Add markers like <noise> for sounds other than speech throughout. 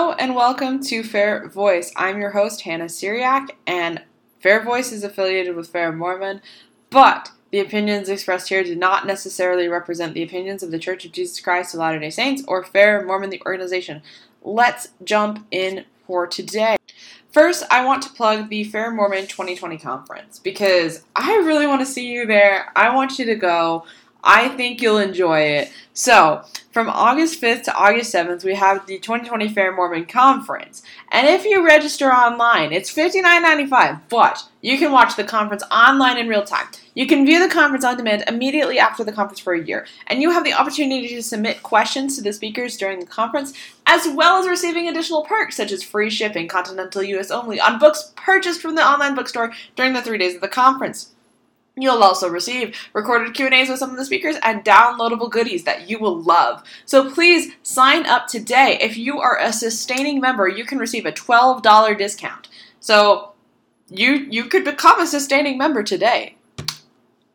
Hello and welcome to Fair Voice. I'm your host, Hannah Seariac, and Fair Voice is affiliated with Fair Mormon, but the opinions expressed here do not necessarily represent the opinions of the Church of Jesus Christ of Latter day Saints or Fair Mormon, the organization. Let's jump in for today. First, I want to plug the Fair Mormon 2020 conference because I really want to see you there. I want you to go. I think you'll enjoy it. So, from August 5th to August 7th, we have the 2020 Fair Mormon Conference. And if you register online, it's $59.95, but you can watch the conference online in real time. You can view the conference on demand immediately after the conference for a year, and you have the opportunity to submit questions to the speakers during the conference, as well as receiving additional perks such as free shipping, continental US only, on books purchased from the online bookstore during the three days of the conference. You'll also receive recorded Q&As with some of the speakers and downloadable goodies that you will love. So please sign up today. If you are a sustaining member, you can receive a $12 discount. So you you could become a sustaining member today.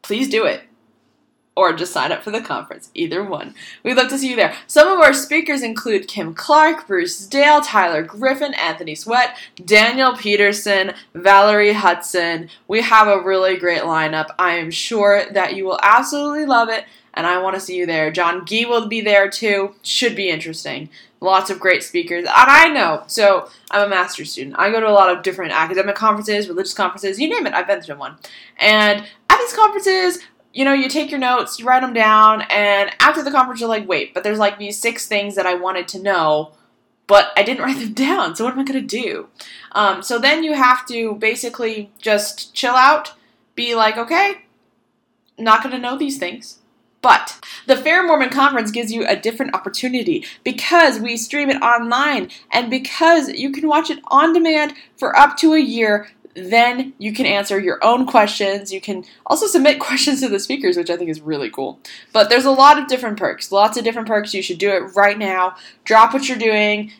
Please do it or just sign up for the conference. Either one. We'd love to see you there. Some of our speakers include Kim Clark, Bruce Dale, Tyler Griffin, Anthony Sweat, Daniel Peterson, Valerie Hudson. We have a really great lineup. I am sure that you will absolutely love it, and I want to see you there. John Gee will be there too. Should be interesting. Lots of great speakers. And I know, so I'm a master's student. I go to a lot of different academic conferences, religious conferences, you name it, I've been to one. And at these conferences, you know, you take your notes, you write them down, and after the conference, you're like, wait, but there's like these six things that I wanted to know, but I didn't <laughs> write them down, so what am I going to do? Um, so then you have to basically just chill out, be like, okay, not going to know these things. But the Fair Mormon Conference gives you a different opportunity because we stream it online and because you can watch it on demand for up to a year then you can answer your own questions. You can also submit <laughs> questions to the speakers, which I think is really cool. But there's a lot of different perks, lots of different perks. You should do it right now. Drop what you're doing,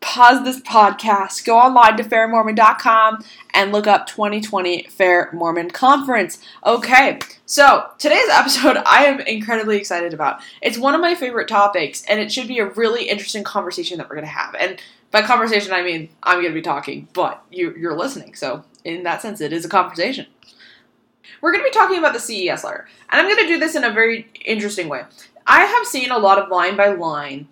pause this podcast, go online to fairmormon.com and look up 2020 Fair Mormon Conference. Okay, so today's <laughs> episode I am incredibly excited about. It's one of my favorite topics, and it should be a really interesting conversation that we're going to have. And by conversation, I mean I'm going to be talking, but you, you're listening. So, in that sense, it is a conversation. We're going to be talking about the CES letter, and I'm going to do this in a very interesting way. I have seen a lot of line by line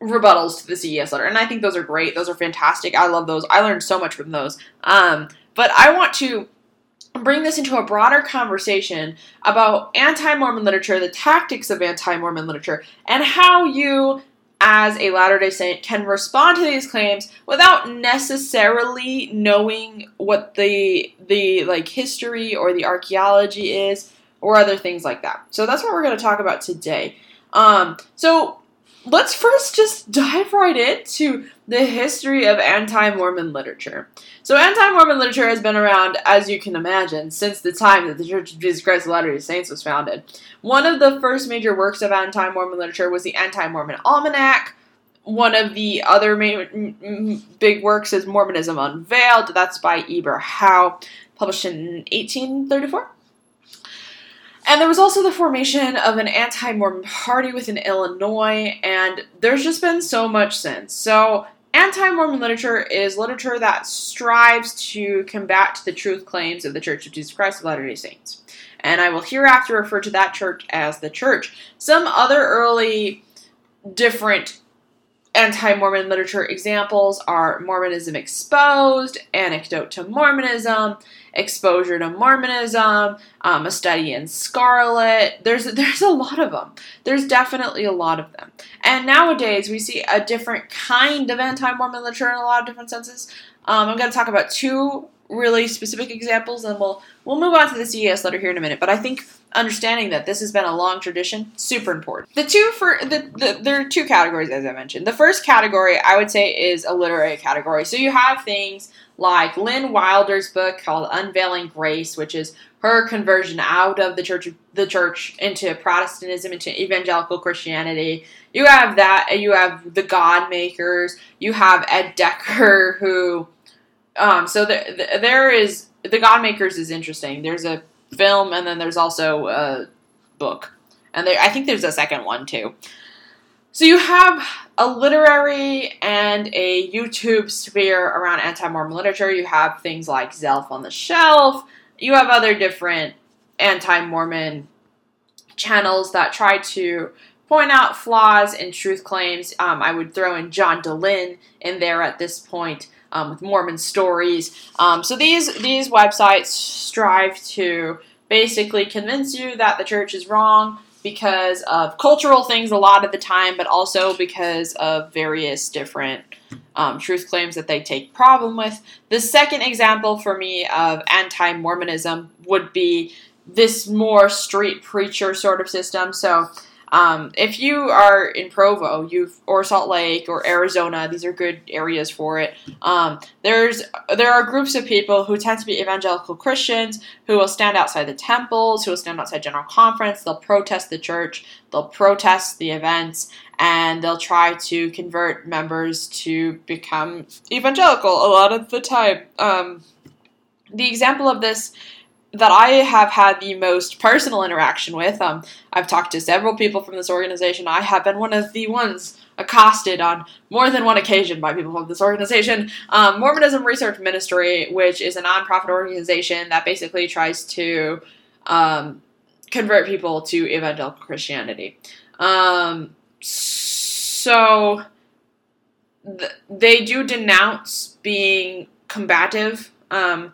rebuttals to the CES letter, and I think those are great. Those are fantastic. I love those. I learned so much from those. Um, but I want to bring this into a broader conversation about anti Mormon literature, the tactics of anti Mormon literature, and how you as a Latter day Saint can respond to these claims without necessarily knowing what the the like history or the archaeology is or other things like that. So that's what we're going to talk about today. Um, so let's first just <laughs> dive right into the history of anti-Mormon literature. So anti-Mormon literature has been around, as you can imagine, since the time that the Church of Jesus Christ of Latter-day Saints was founded. One of the first major works of anti-Mormon literature was the Anti-Mormon Almanac. One of the other main, big works is Mormonism Unveiled. That's by Eber Howe, published in 1834. And there was also the formation of an anti Mormon party within Illinois, and there's just been so much since. So, anti Mormon literature is literature that strives to combat the truth claims of the Church of Jesus Christ of Latter day Saints. And I will hereafter refer to that church as the church. Some other early different anti Mormon literature examples are Mormonism Exposed, Antidote to Mormonism, Exposure to Mormonism, um, A Study in Scarlet. There's, there's a lot of them. There's definitely a lot of them. And nowadays, we see a different kind of anti Mormon literature in a lot of different senses. Um, I'm going to talk about two really specific examples, and we'll we'll move on to the CES letter here in a minute. But I think understanding that this has been a long tradition super important. The two for the, the there are two categories as I mentioned. The first category I would say is a literary category. So you have things like Lynn Wilder's book called Unveiling Grace, which is her conversion out of the church the church into Protestantism into evangelical Christianity. You have that. You have the God Makers. You have Ed Decker, <laughs> who um, so there, there is the God Makers is interesting. There's a film, and then there's also a book, and I think there's a second one too. So you have a literary and a YouTube sphere around anti Mormon literature. You have things like Zelph on the Shelf, you have other different anti Mormon channels that try to point out flaws in truth claims. Um, I would throw in John Dehlin in there at this point um, with Mormon stories. Um, so these these websites strive to basically convince you that the church is wrong because of cultural things a lot of the time, but also because of various different um, truth claims that they take problem with. The second example for me of anti Mormonism would be this more street preacher sort of system. So um, if you are in Provo, you've or Salt Lake or Arizona, these are good areas for it. Um, there's there are groups of people who tend to be evangelical Christians who will stand outside the temples, who will stand outside general conference. They'll protest the church, they'll protest the events, and they'll try to convert members to become evangelical. A lot of the time, um, the example of this that I have had the most personal interaction with. Um, I've talked to several people from this organization. I have been one of the ones accosted on more than one occasion by people from this organization. Um, Mormonism Research Ministry, which is a nonprofit organization that basically tries to um, convert people to evangelical Christianity. Um, so th- they do denounce being combative. Um,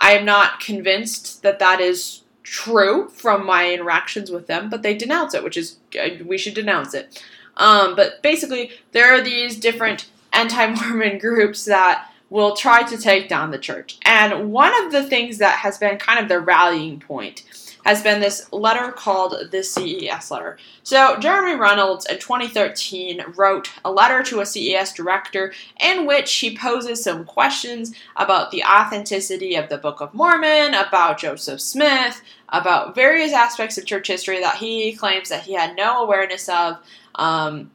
I am not convinced that that is true from my interactions with them, but they denounce it, which is we should denounce it. Um, but basically, there are these different anti-Mormon <laughs> groups that will try to take down the church, and one of the things that has been kind of the rallying point has been this letter called the CES letter. So, Jeremy Runnells in 2013 wrote a letter to a CES director in which he poses some questions about the authenticity of the Book of Mormon, about Joseph Smith, about various aspects of church history that he claims that he had no awareness of. Um,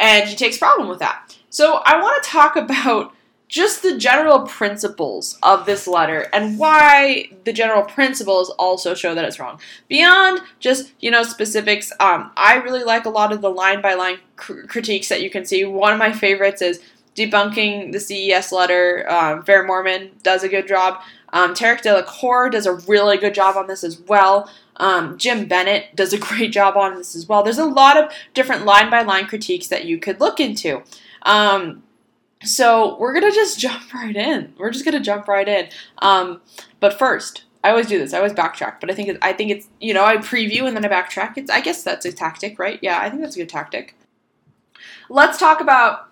and he takes problem with that. So, I want to talk <laughs> about just the general principles of this letter and why the general principles also show that it's wrong. Beyond just, you know, specifics, um, I really like a lot of the line by line critiques that you can see. One of my favorites is debunking the CES letter. Um, Fair Mormon does a good job. Um, Tarik de la Cour does a really good job on this as well. Um, Jim Bennett does a <laughs> great job on this as well. There's a lot of different line by line critiques that you could look into. Um, so we're gonna just <laughs> jump right in. We're just gonna jump right in. Um, but first, I always do this. I always backtrack, but I think I think it's you know I preview and then I backtrack. It's I guess that's a tactic, right? Yeah, I think that's a good tactic. Let's talk about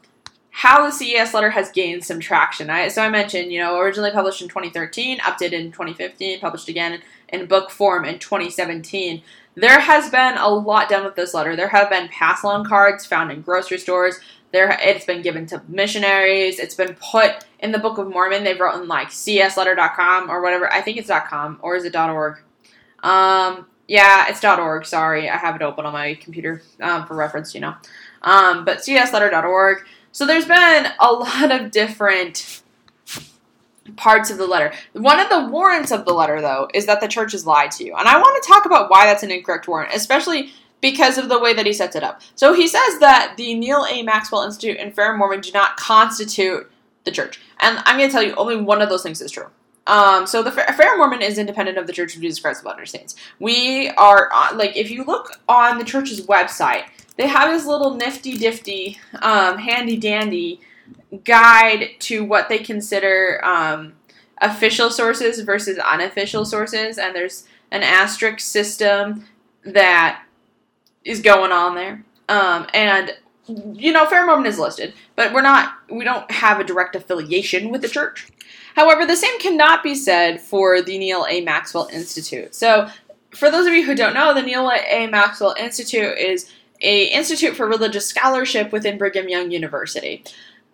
how the CES letter has gained some traction. I, so I mentioned, you know, originally published in 2013, updated in 2015, published again in book form in 2017. There has been a lot done with this letter. There have been pass along cards found in grocery stores. There, it's been given to missionaries. It's been put in the Book of Mormon. They've written like cesletter.com or whatever. I think it's .com or is it .org? Um, yeah, it's .org. Sorry, I have it open on my computer um, for reference. You know, um, but cesletter.org. So there's been a lot of different parts of the letter. One of the warrants of the letter, though, is that the church has lied to you, and I want to talk about why that's an incorrect warrant, especially because of the way that he sets it up. So he says that the Neal A. Maxwell Institute and Fair Mormon do not constitute the church. And I'm going to tell you, only one of those things is true. Um, so the Fair Mormon is independent of the Church of Jesus Christ of Latter-day Saints. We are, uh, like, if you look on the church's website, they have this little nifty-difty, um, handy-dandy guide to what they consider um, official sources versus unofficial sources, and there's an asterisk system that is going on there. Um, and you know, Fair Mormon is listed, but we're not. We don't have a direct affiliation with the church. However, the same cannot be said for the Neal A. Maxwell Institute. So, for those of you who don't know, the Neal A. Maxwell Institute is a institute for religious scholarship within Brigham Young University.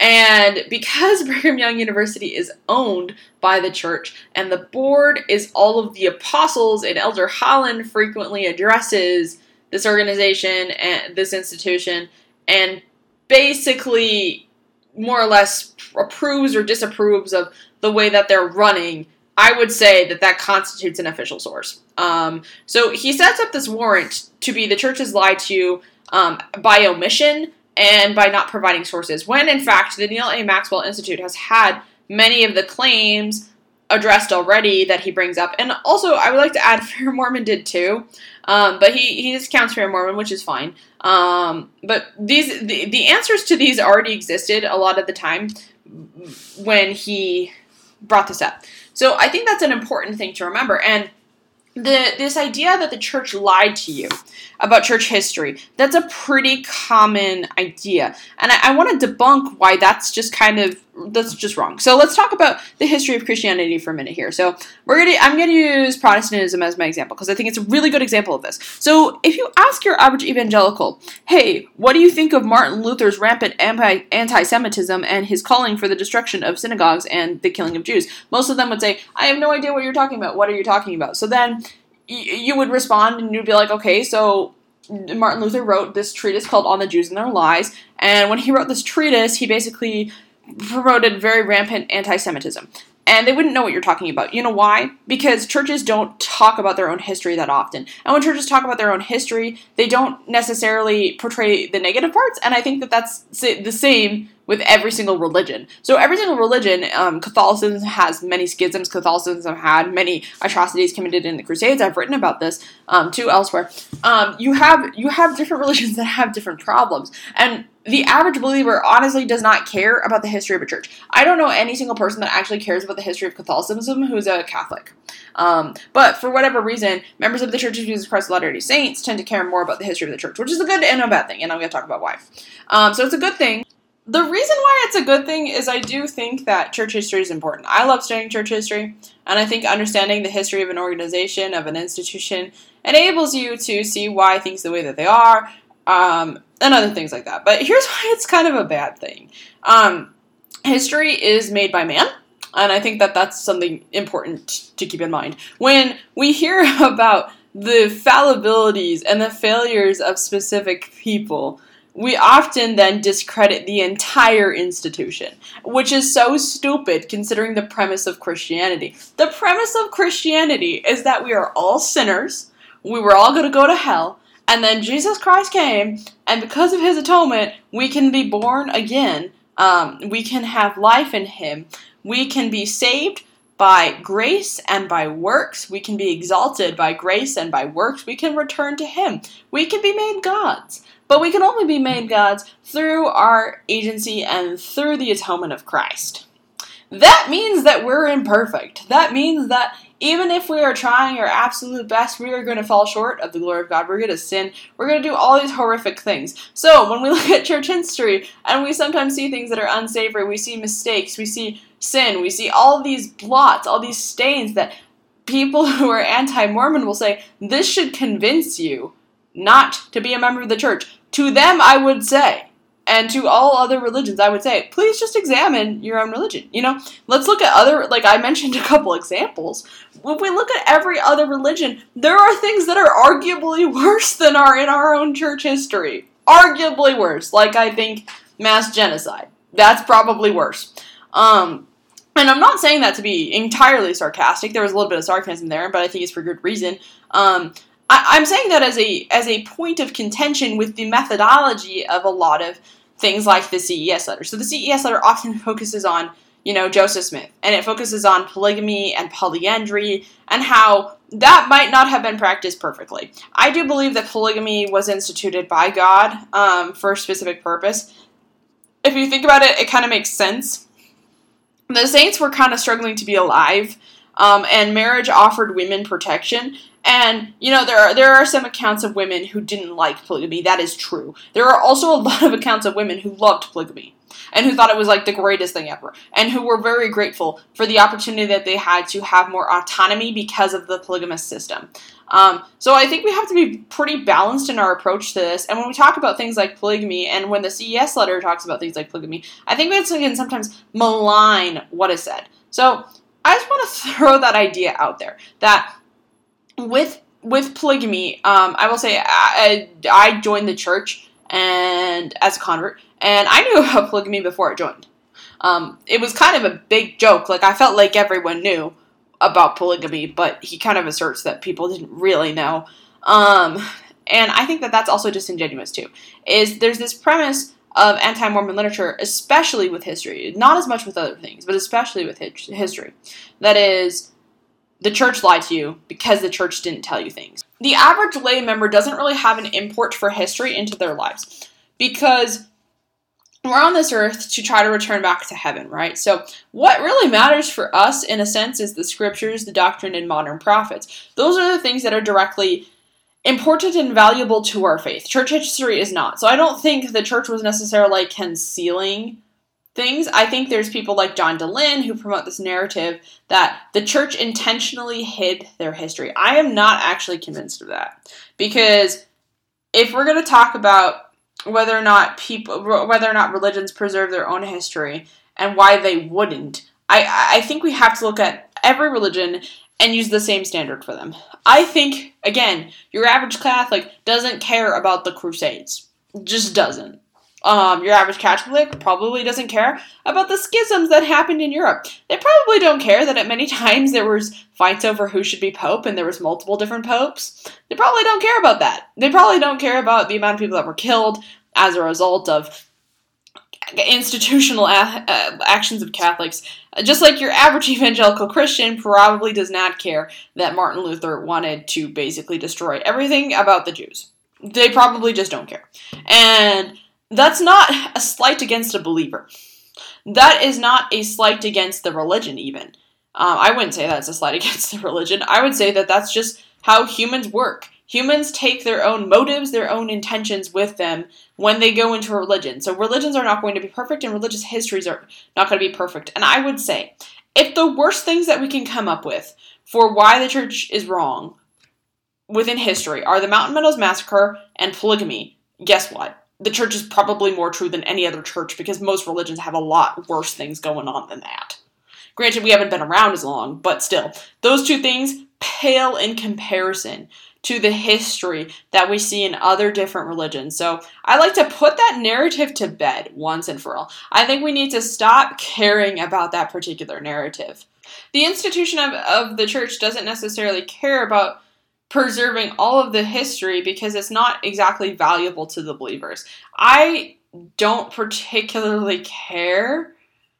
And because <laughs> Brigham Young University is owned by the church and the board is all of the apostles, and Elder Holland frequently addresses this organization and this institution and basically more or less approves or disapproves of the way that they're running, I would say that that constitutes an official source. Um, so he sets up this warrant to be the church has lied to you um, by omission and by not providing sources. When in fact, the Neal A. Maxwell Institute has had many of the claims addressed already that he brings up. And also, I would like to add, <laughs> Fair Mormon did too. Um, but he, he discounts Fair Mormon, which is fine. Um, but these the, the answers to these already existed a lot of the time when he brought this up. So I think that's an important thing to remember. And the this idea that the church lied to you about church history that's a pretty common idea and i, I want to debunk why that's just kind of that's just wrong. So let's talk about the history of christianity for a minute here. So we're gonna i'm gonna use protestantism as my example because i think it's a really good example of this. So if you ask your average evangelical hey what do you think of martin luther's rampant anti-semitism and his calling for the destruction of synagogues and the killing of jews? Most of them would say i have no idea what you're talking about. What are you talking about? So then you would respond and you'd be like, okay, so Martin Luther wrote this treatise called On the Jews and Their Lies, and when he wrote this treatise, he basically promoted very rampant anti Semitism. And they wouldn't know what you're talking about. You know why? Because churches don't talk about their own history that often. And when churches talk about their own history, they don't necessarily portray the negative parts. And I think that that's the same with every single religion. So every single religion, um, Catholicism has many schisms. Catholicism had many atrocities committed in the Crusades. I've written about this um, too elsewhere. Um, you have you have different <laughs> religions that have different problems, and the average believer honestly does not care about the history of a church. I don't know any single person that actually cares about the history of Catholicism who's a Catholic. Um, but for whatever reason, members of the Church of Jesus Christ of Latter-day Saints tend to care more about the history of the church, which is a good and a bad thing, and I'm going to talk about why. Um, so it's a good thing the reason why it's a good thing is I do think that church history is important. I love studying church history, and I think understanding the history of an organization, of an institution, enables you to see why things the way that they are, um, and other things like that. But here's <laughs> why it's kind of a bad thing. Um, history is made by man, and I think that that's something important to keep in mind. When we hear <laughs> about the fallibilities and the failures of specific people, we often then discredit the entire institution, which is so stupid considering the premise of Christianity. The premise of Christianity is that we are all sinners, we were all going to go to hell, and then Jesus Christ came, and because of his atonement, we can be born again. Um, we can have life in him. We can be saved by grace and by works. We can be exalted by grace and by works. We can return to him. We can be made gods. But we can only be made gods through our agency and through the atonement of Christ. That means that we're imperfect. That means that even if we are trying our absolute best, we are going to fall short of the glory of God. We're going to sin. We're going to do all these horrific things. So, when we <laughs> look at church history and we sometimes see things that are unsavory, we see mistakes, we see sin, we see all these blots, all these stains that people <laughs> who are anti Mormon will say, this should convince you not to be a member of the church. To them, I would say, and to all other religions, I would say, please just examine your own religion. You know, let's look at other, like I mentioned <laughs> a couple examples. If we look at every other religion, there are things that are arguably <laughs> worse than are in our own church history. Arguably worse. Like, I think mass genocide. That's probably worse. Um, and I'm not saying that to be entirely sarcastic. There was a little bit of sarcasm there, but I think it's for good reason. Um, I, am saying that as a as a point of contention with the methodology of a lot of things like the CES letter. So the CES letter often focuses on you know Joseph Smith, and it focuses on polygamy and polyandry and how that might not have been practiced perfectly. I do believe that polygamy was instituted by God um, for a specific purpose. If you think about it, it kind of makes sense. The saints were kind of struggling to be alive, um, and marriage offered women protection. And you know there are there are some accounts of women who didn't like polygamy. That is true. There are also a <laughs> lot of accounts of women who loved polygamy and who thought it was like the greatest thing ever, and who were very grateful for the opportunity that they had to have more autonomy because of the polygamous system. Um, so I think we have to be pretty balanced in our approach to this. And when we talk about things like polygamy, and when the CES letter talks about things like polygamy, I think we can sometimes malign what is said. So I just want to <laughs> throw that idea out there that with with polygamy, um, I will say I, I joined the church and as a convert, and I knew <laughs> about polygamy before I joined. Um, it was kind of a big joke. Like I felt like everyone knew about polygamy, but he kind of asserts that people didn't really know. Um, and I think that that's also disingenuous too. Is there's this premise of anti Mormon literature, especially with history, not as much with other things, but especially with history. That is, the church lied to you because the church didn't tell you things. The average lay member doesn't really have an import for history into their lives because we're on this earth to try to return back to heaven, right? So, what really matters for us, in a sense, is the scriptures, the doctrine, and modern prophets. Those are the things that are directly important and valuable to our faith. Church history is not. So, I don't think the church was necessarily concealing things. I think there's people like John Dehlin who promote this narrative that the church intentionally hid their history. I am not actually convinced of that because if we're going to talk about whether or not people whether or not religions preserve their own history and why they wouldn't i i think we have to look at every religion and use the same standard for them i think again your average catholic doesn't care about the crusades just doesn't um, your average Catholic probably doesn't care about the schisms that happened in Europe. They probably don't care that at many <laughs> times there was fights over who should be pope and there was multiple different popes. They probably don't care about that. They probably don't care about the amount of people that were killed as a result of institutional a- uh, actions of Catholics. Just like your average <laughs> evangelical Christian probably does not care that Martin Luther wanted to basically destroy everything about the Jews. They probably just don't care. And that's not a slight against a believer. That is not a slight against the religion, even. Um, I wouldn't say that's a slight <laughs> against the religion. I would say that that's just how humans work. Humans take their own motives, their own intentions with them when they go into a religion. So religions are not going to be perfect, and religious histories are not going to be perfect. And I would say, if the worst things that we can come up with for why the church is wrong within history are the Mountain Meadows Massacre and polygamy, guess what? The church is probably more true than any other church because most religions have a lot worse things going on than that. Granted, we haven't been around as long, but still, those two things pale in comparison to the history that we see in other different religions. So I like to put that narrative to bed once and for all. I think we need to stop caring about that particular narrative. The institution of, of the church doesn't necessarily care about preserving all of the history because it's not exactly valuable to the believers. I don't particularly care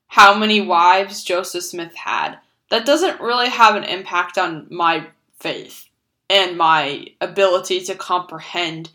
how many wives Joseph Smith had. That doesn't really have an impact on my faith and my ability to comprehend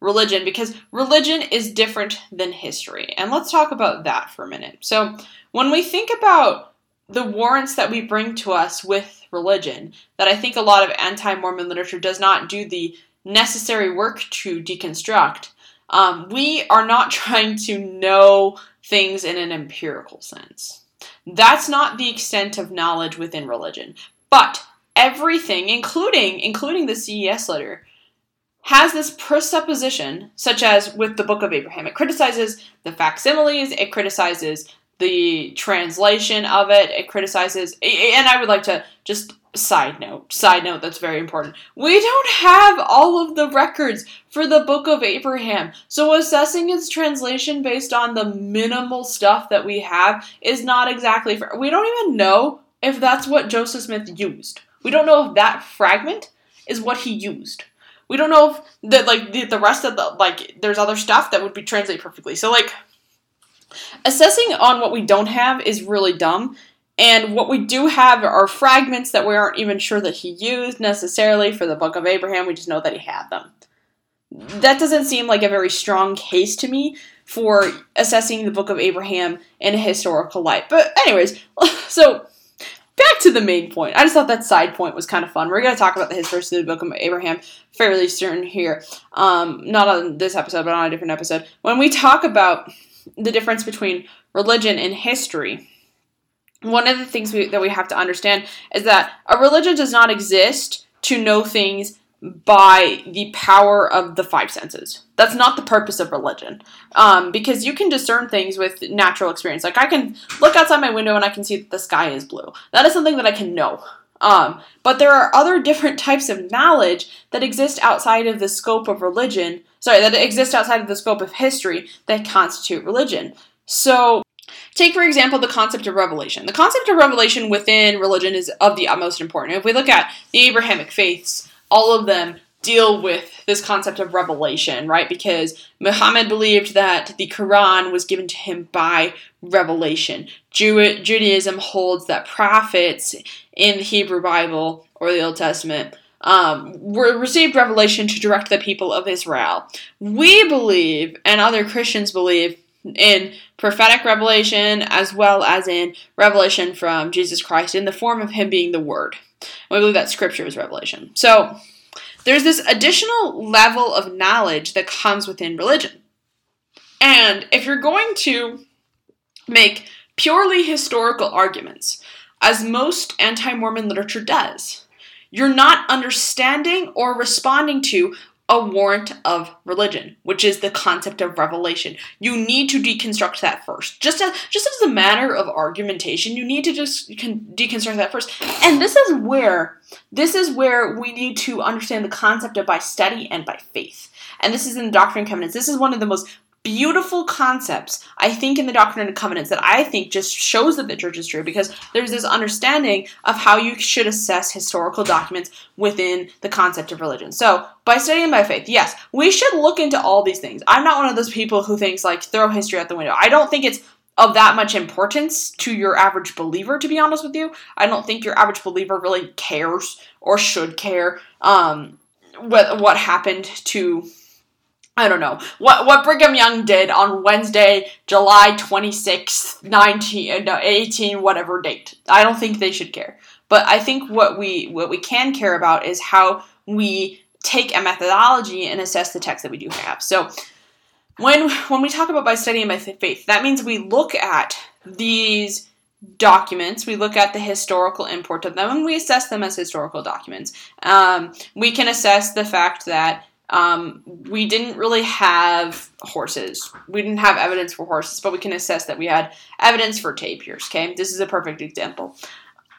religion because religion is different than history. And let's talk about that for a minute. So, when we think about the warrants that we bring to us with religion that I think a lot of anti Mormon literature does not do the necessary work to deconstruct. Um, we are not <laughs> trying to know things in an empirical sense. That's not the extent of knowledge within religion. But everything, including including the CES letter, has this presupposition, such as with the Book of Abraham. It criticizes the facsimiles, it criticizes the translation of it. It criticizes, and I would like to just side note, side note that's very important. We don't have all of the records for the Book of Abraham, so assessing its translation based on the minimal stuff that we have is not exactly fair. We don't even know if that's what Joseph Smith used. We don't know if that fragment is what he used. We don't know if the like the, the rest of the like there's other stuff that would be translated perfectly. So like Assessing on what we don't have is really dumb, and what we do have are fragments that we aren't even sure that he used necessarily for the Book of Abraham, we just know that he had them. That doesn't seem like a very strong case to me for assessing the Book of Abraham in a historical light. But, anyways, <laughs> so back to the main point. I just thought that side point was kind of fun. We're going to talk about the history of the Book of Abraham fairly soon here. Um, not on this episode, but on a different episode. When we talk about the difference between religion and history, one of the things we, that we have to understand is that a religion does not exist to know things by the power of the five senses. That's not the purpose of religion. Um, because you can discern things with natural experience. Like I can look outside my window and I can see that the sky is blue. That is something that I can know. Um, but there are other different types of knowledge that exist outside of the scope of religion, sorry, that exist outside of the scope of history that constitute religion. So, take for example the concept of revelation. The concept of revelation within religion is of the utmost importance. If we look at the Abrahamic faiths, all of them deal with this concept of revelation, right? Because Muhammad believed that the Quran was given to him by revelation. Jew- Judaism holds that prophets in the Hebrew Bible or the Old Testament um, were received revelation to direct the people of Israel. We believe, and other Christians believe, in prophetic revelation as well as in revelation from Jesus Christ in the form of Him being the Word. We believe that Scripture is revelation. So, there's this additional level of knowledge that comes within religion. And if you're going to make purely historical arguments, as most anti Mormon literature does, you're not understanding or responding to a warrant of religion, which is the concept of revelation. You need to deconstruct that first. Just as just as a matter of argumentation, you need to just deconstruct that first. And this is where this is where we need to understand the concept of by study and by faith. And this is in the Doctrine and Covenants. This is one of the most beautiful concepts, I think, in the Doctrine and Covenants that I think just shows that the church is true because there's this understanding of how you should assess historical documents within the concept of religion. So, by studying by faith, yes, we should look into all these things. I'm not one of those people who thinks like throw history out the window. I don't think it's of that much importance to your average believer, to be honest with you. I don't think your average believer really cares or should care um, what, what happened to I don't know what what Brigham Young did on Wednesday, July 26th, 19 no, 18 whatever date. I don't think they should care. But I think what we what we can care about is how we take a methodology and assess the text that we do have. So when when we talk about by studying by faith, that means we look at these documents. We look at the historical import of them and we assess them as historical documents. Um, we can assess the fact that um, we didn't really have horses. We didn't have evidence for horses, but we can assess that we had evidence for tapirs. Okay, this is a perfect example.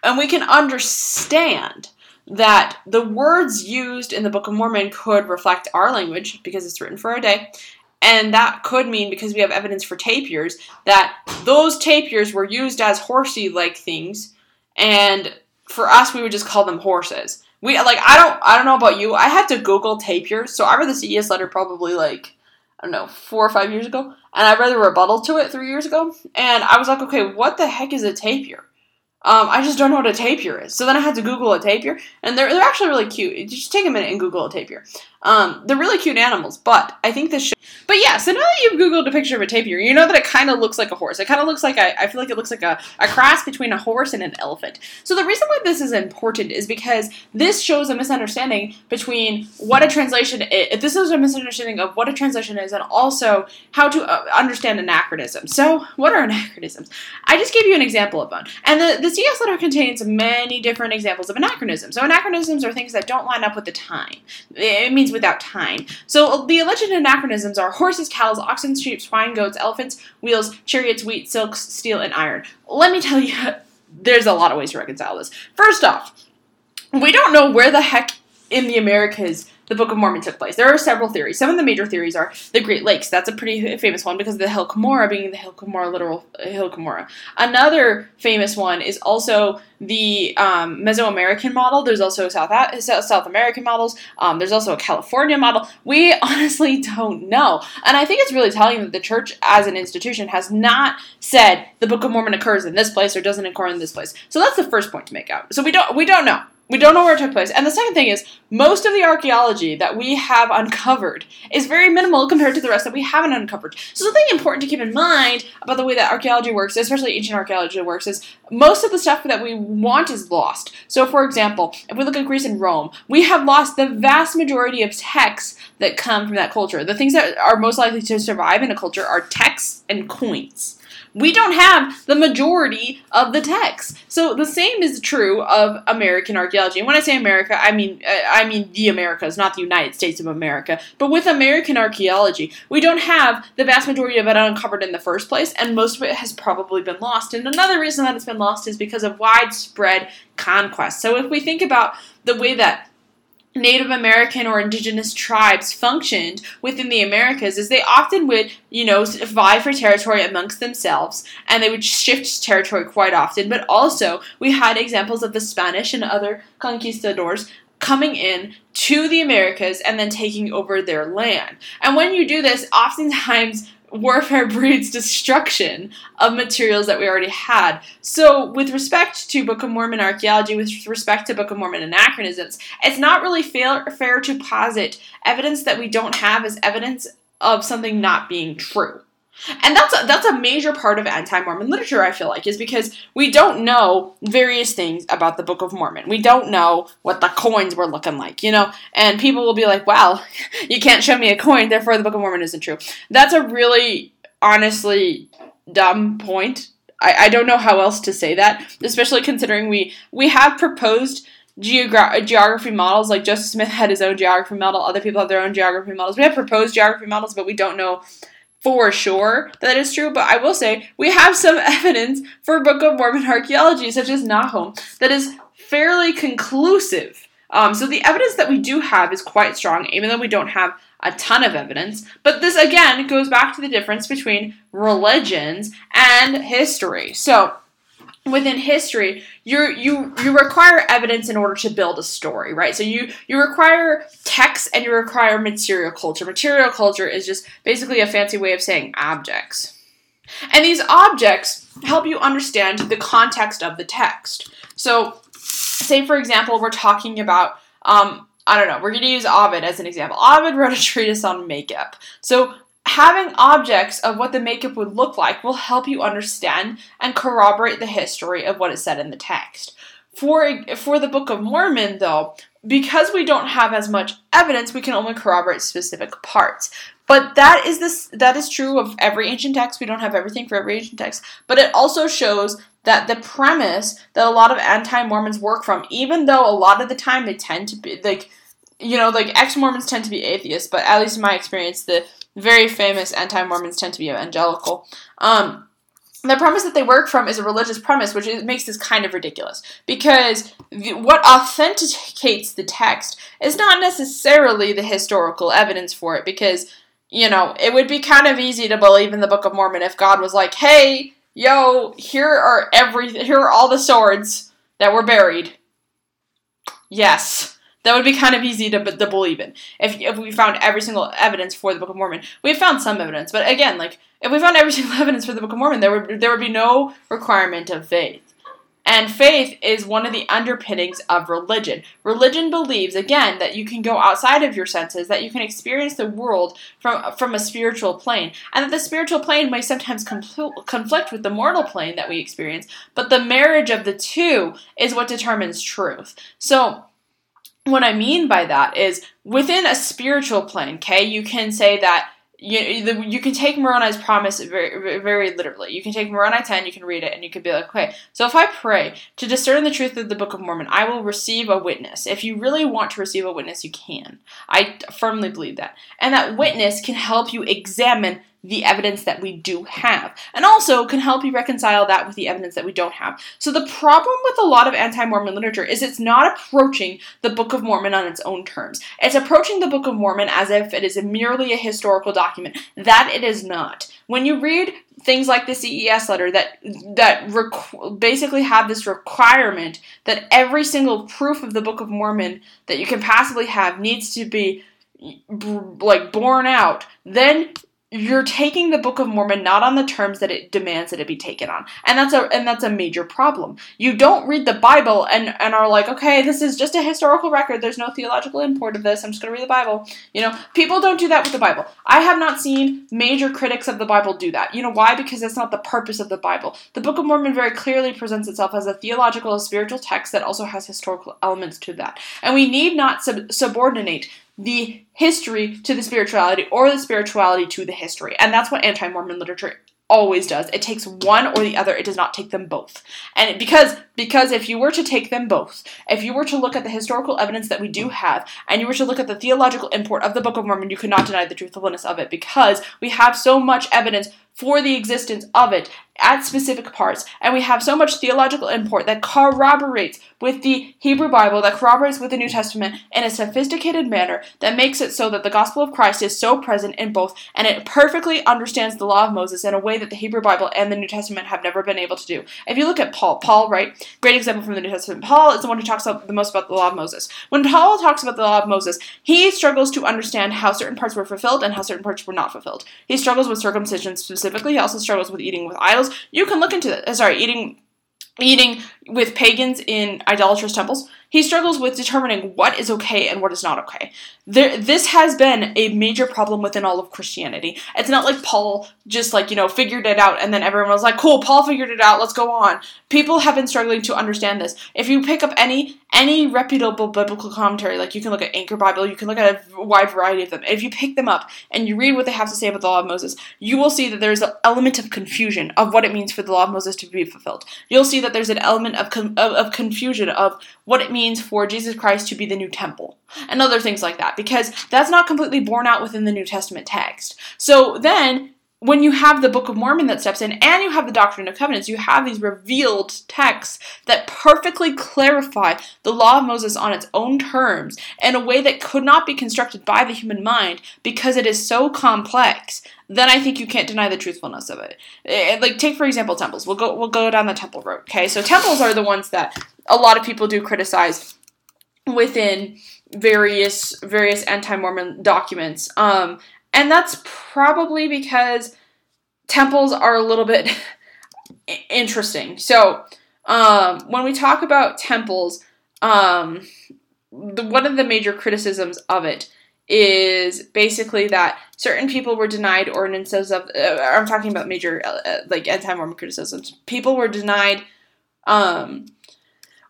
And we can understand that the words used in the Book of Mormon could reflect our language because it's written for our day. And that could mean, because we have evidence for tapirs, that those tapirs were used as horsey like things. And for us, we would just call them horses. We like I don't I don't know about you. I had to Google tapirs, so I read the CES letter probably like I don't know four or five years ago, and I read the rebuttal to it three years ago, and I was like, okay, what the heck is a tapir? Um, I just don't know what a tapir is. So then I had to Google a tapir, and they're, they're actually really cute. You just take a minute and Google a tapir. Um, they're really cute animals, but I think this should. But yeah, so now that you've Googled a picture of a tapir, you know that it kind of looks like a horse. It kind of looks like a, I feel like it looks like a, a cross between a horse and an elephant. So the reason why this is important is because this shows a misunderstanding between what a translation is. This is a misunderstanding of what a translation is and also how to uh, understand anachronism. So, what are anachronisms? I just gave you an example of one. And the, the CES letter contains many different examples of anachronisms. So, anachronisms are things that don't line up with the time. It means without time. So uh, the alleged anachronisms are horses, cows, oxen, sheep, swine, goats, elephants, wheels, chariots, wheat, silks, steel, and iron. Let me tell you, <laughs> there's a lot of ways to reconcile this. First off, we don't know where the heck in the Americas the Book of Mormon took place. There are several theories. Some of the major theories are the Great Lakes. That's a pretty famous one because of the Hill Cumorah being the Hill Cumorah, literal uh, Hill Cumorah. Another famous one is also the um, Mesoamerican model. There's also South South American models. Um, there's also a California model. We <laughs> honestly don't know, and I think it's really telling that the church, as an institution, has not said the Book of Mormon occurs in this place or doesn't occur in this place. So that's the first point to make out. So we don't we don't know. We don't know where it took place. And the second thing is, most of the archaeology that we have uncovered is very minimal compared to the rest that we haven't uncovered. So, something important to keep in mind about the way that archaeology works, especially ancient archaeology works, is most of the stuff that we want is lost. So, for example, if we look at Greece and Rome, we have lost the vast majority of texts that come from that culture. The things that are most likely to survive in a culture are texts and coins we don't have the majority of the text. So the same is true of American archaeology. And when I say America, I mean uh, I mean the Americas, not the United States of America. But with American archaeology, we don't have the vast majority of it uncovered in the first place, and most of it has probably been lost. And another reason that it's been lost is because of widespread conquest. So if we think about the way that Native American or indigenous tribes functioned within the Americas is they often would, you know, vie for territory amongst themselves and they would shift territory quite often. But also, we had examples of the Spanish and other conquistadors coming in to the Americas and then taking over their land. And when you do this, oftentimes Mm-hmm. warfare breeds destruction of materials that we already had. So, with respect to Book of Mormon archaeology, with respect to Book of Mormon anachronisms, it's not really fair, fair to posit evidence that we don't have as evidence of something not being true. And that's a, that's a major part of anti-Mormon literature. I feel like is because we don't know various things about the Book of Mormon. We don't know what the coins were looking like, you know. And people will be like, "Well, <laughs> you can't show me a coin, therefore the Book of Mormon isn't true." That's a really, honestly, dumb point. I, I don't know how else to say that, especially considering we we have proposed geogra- geography models. Like Joseph Smith had his own geography model. Other people have their own geography models. We have proposed geography models, but we don't know for sure that is true, but I will say we have some <laughs> evidence for Book of Mormon archaeology, such as Nahom, that is fairly conclusive. Um, so the evidence that we do have is quite strong, even though we don't have a ton of evidence. But this again goes back to the difference between religions and history. So within history you you you require evidence in order to build a story right so you you require text and you require material culture material culture is just basically a fancy way of saying objects and these objects help you understand the context of the text so say for example we're talking about um, I don't know, we're going to use Ovid as an example. Ovid wrote a treatise on makeup. So having objects of what the makeup would look like will help you understand and corroborate the history of what is said in the text. For, for the Book of Mormon, though, because we don't have as much evidence, we can only corroborate specific parts. But that is this that is true of every ancient text. We don't have everything for every ancient text, but it also shows that the premise that a lot of anti-Mormons work from, even though a lot of the time they tend to be like you know, like ex Mormons tend to be atheists, but at least in my experience, the very famous anti Mormons tend to be evangelical. Um, the premise that they work from is a religious premise, which is, makes this kind of ridiculous. Because the, what authenticates the text is not necessarily the historical evidence for it, because, you know, it would be kind of easy to believe in the Book of Mormon if God was like, hey, yo, here are every, here are all the swords that were buried. Yes that would be kind of easy to, to believe in. If, if we found every single evidence for the Book of Mormon, we have found some evidence, but again, like if we found every <laughs> single evidence for the Book of Mormon, there would there would be no requirement of faith. And faith is one of the underpinnings of religion. Religion believes, again, that you can go outside of your senses, that you can experience the world from, from a spiritual plane, and that the spiritual plane may sometimes conflict with the mortal plane that we experience, but the marriage of the two is what determines truth. So, what I mean by that is within a spiritual plane, okay, you can say that you you can take Moroni's promise very very literally. You can take Moroni 10, you can read it, and you can be like, okay, so if I pray to discern the truth of the Book of Mormon, I will receive a witness. If you really want to receive a witness, you can. I firmly believe that. And that witness can help you examine the evidence that we do have, and also can help you reconcile that with the evidence that we don't have. So, the problem with a lot of anti Mormon literature is it's not approaching the Book of Mormon on its own terms. It's approaching the Book of Mormon as if it is merely a historical document. That it is not. When you read things like the CES letter that that requ- basically have this requirement that every single proof of the Book of Mormon that you can possibly have needs to be like borne out, then you're taking the Book of Mormon not on the terms that it demands that it be taken on. And that's a and that's a major problem. You don't read the Bible and, and are like, okay, this is just a historical record. There's no theological import of this. I'm just gonna read the Bible. You know, people don't do that with the Bible. I have not seen major critics of the Bible do that. You know why? Because that's not the purpose of the Bible. The Book of Mormon very clearly presents itself as a theological, spiritual text that also has historical elements to that. And we need not sub- subordinate the history to the spirituality or the spirituality to the history. And that's what anti Mormon literature always does. It takes one or the other. It does not take them both. And because because if you were to take them both, if you were to look at the historical evidence that we do have, and you were to look at the theological import of the Book of Mormon, you could not deny the truthfulness of it because we have so much evidence for the existence of it at specific parts, and we have so much theological import that corroborates with the Hebrew Bible, that corroborates with the New Testament in a sophisticated manner that makes it so that the gospel of Christ is so present in both, and it perfectly understands the law of Moses in a way that the Hebrew Bible and the New Testament have never been able to do. If you look at Paul, Paul, right, great example from the New Testament. Paul is the one who talks the most about the law of Moses. When Paul talks about the law of Moses, he struggles to understand how certain parts were fulfilled and how certain parts were not fulfilled. He struggles with circumcision specifically. He also struggles with eating with idols. You can look into that. Sorry, eating eating with pagans in idolatrous temples. He struggles with determining what is okay and what is not okay. There, this has been a major problem within all of Christianity. It's not like Paul just like, you know, figured it out and then everyone was like, cool, Paul figured it out, let's go on. People have been struggling to understand this. If you pick up any any reputable biblical commentary, like you can look at Anchor Bible, you can look at a wide variety of them. If you pick them up and you read what they have to say about the law of Moses, you will see that there's an element of confusion of what it means for the law of Moses to be fulfilled. You'll see that there's an element of, of, of confusion of what it means for Jesus Christ to be the new temple and other things like that because that's not completely borne out within the New Testament text. So then when you have the Book of Mormon that steps in and you have the Doctrine of Covenants, you have these revealed texts that perfectly clarify the law of Moses on its own terms in a way that could not be constructed by the human mind because it is so complex. Then I think you can't deny the truthfulness of it. Eh, like take for example temples. We'll go we'll go down the temple road. Okay, so temples are the ones that a lot of people do criticize within various various anti-Mormon documents. Um, and that's probably because temples are a little bit <laughs> interesting. So, um, when we talk about temples, um, the, one of the major criticisms of it is basically that certain people were denied ordinances of. Uh, I'm talking about major uh, uh like anti-Mormon criticisms. People were denied um,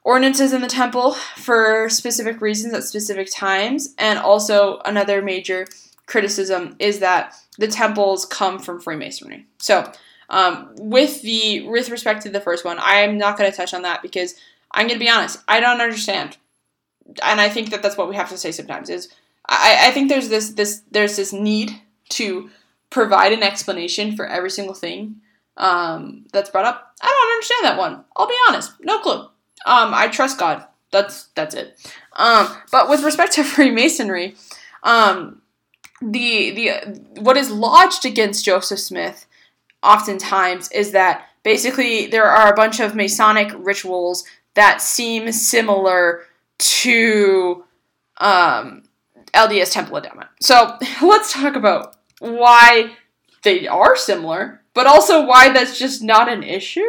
ordinances in the temple for specific reasons at specific times, and also another major criticism is that the temples come from Freemasonry. So, um, with the with respect to the first one, I am not going to touch on that because I'm going to be honest, I don't understand, and I think that that's what we have to say sometimes. Is I, I think there's this this there's this need to provide an explanation for every single thing um, that's brought up. I don't understand that one. I'll be honest, no clue. Um, I trust God. That's that's it. Um, but with respect to <laughs> Freemasonry, um, the the what is lodged against Joseph Smith oftentimes is that basically there are a bunch of Masonic rituals that seem similar to um, LDS Temple Endowment. So <laughs> let's talk about why they are similar, but also why that's just not an issue.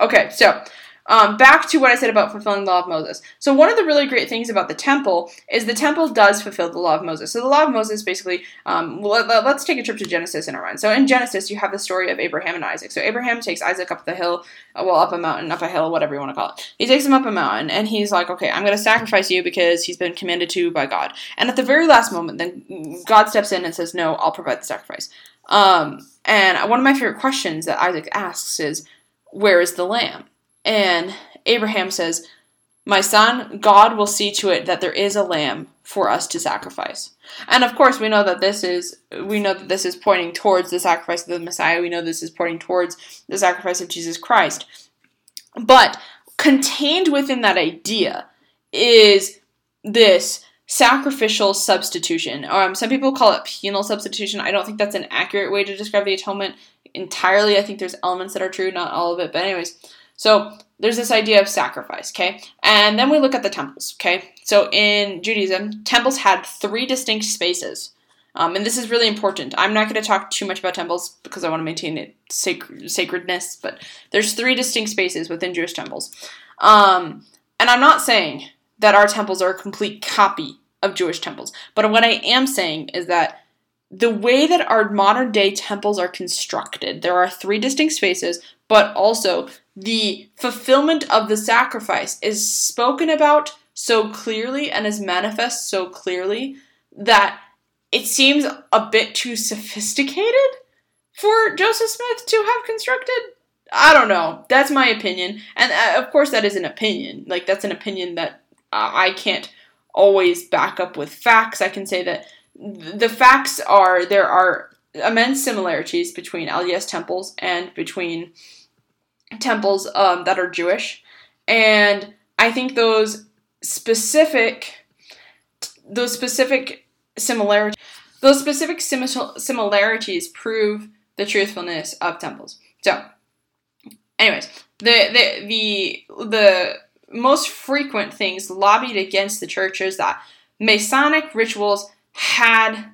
Okay, so um, back to what I said about fulfilling the law of Moses. So one of the really great things about the temple is the temple does fulfill the law of Moses. So the law of Moses basically, um, let, us take a trip to Genesis in our mind. So in Genesis, you have the story of Abraham and Isaac. So Abraham takes Isaac up the hill, uh, well, up a mountain, up a hill, whatever you want to call it. He takes him up a mountain, and he's like, okay, I'm going to sacrifice you because he's been commanded to by God. And at the very last moment, then God steps in and says, no, I'll provide the sacrifice. Um, and one of my favorite questions that Isaac asks is, where is the lamb? And Abraham says, My son, God will see to it that there is a lamb for us to sacrifice. And of course, we know that this is we know that this is pointing towards the sacrifice of the Messiah. We know this is pointing towards the sacrifice of Jesus Christ. But contained within that idea is this sacrificial substitution. Um, some people call it penal substitution. I don't think that's an accurate way to describe the atonement entirely. I think there's elements that are true, not all of it. But anyways, so there's this idea of sacrifice, okay? And then we look at the temples, okay? So in Judaism, temples had three distinct spaces. Um, and this is really important. I'm not going to talk too much about temples because I want to maintain it sac- sacredness, but there's three distinct spaces within Jewish temples. Um, and I'm not saying that our temples are a complete copy of Jewish temples, but what I am saying is that the way that our modern day temples are constructed, there are three distinct spaces, but also the fulfillment of the sacrifice is spoken about so clearly and is manifest so clearly that it seems a bit too sophisticated for Joseph Smith to have constructed. I don't know. That's my opinion. And uh, of course, that is an opinion. Like, that's an opinion that uh, I can't always back up with facts. I can say that the facts are there are immense similarities between LDS temples and between temples um, that are Jewish, and I think those specific those specific similarities those specific similarities prove the truthfulness of temples. So, anyways, the the the the most frequent things lobbied against the church is that Masonic rituals had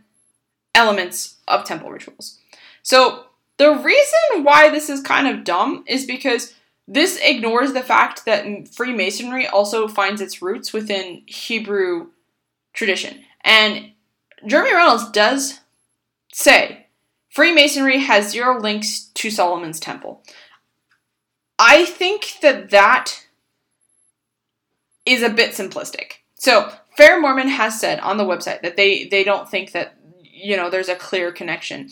elements of temple rituals. So the reason why this is kind of dumb is because this ignores the fact that Freemasonry also finds its roots within Hebrew tradition. And Jeremy Runnells does say Freemasonry has zero links to Solomon's temple. I think that that is a bit simplistic. So, Fair Mormon has said on the website that they, they don't think that, you know, there's a clear connection.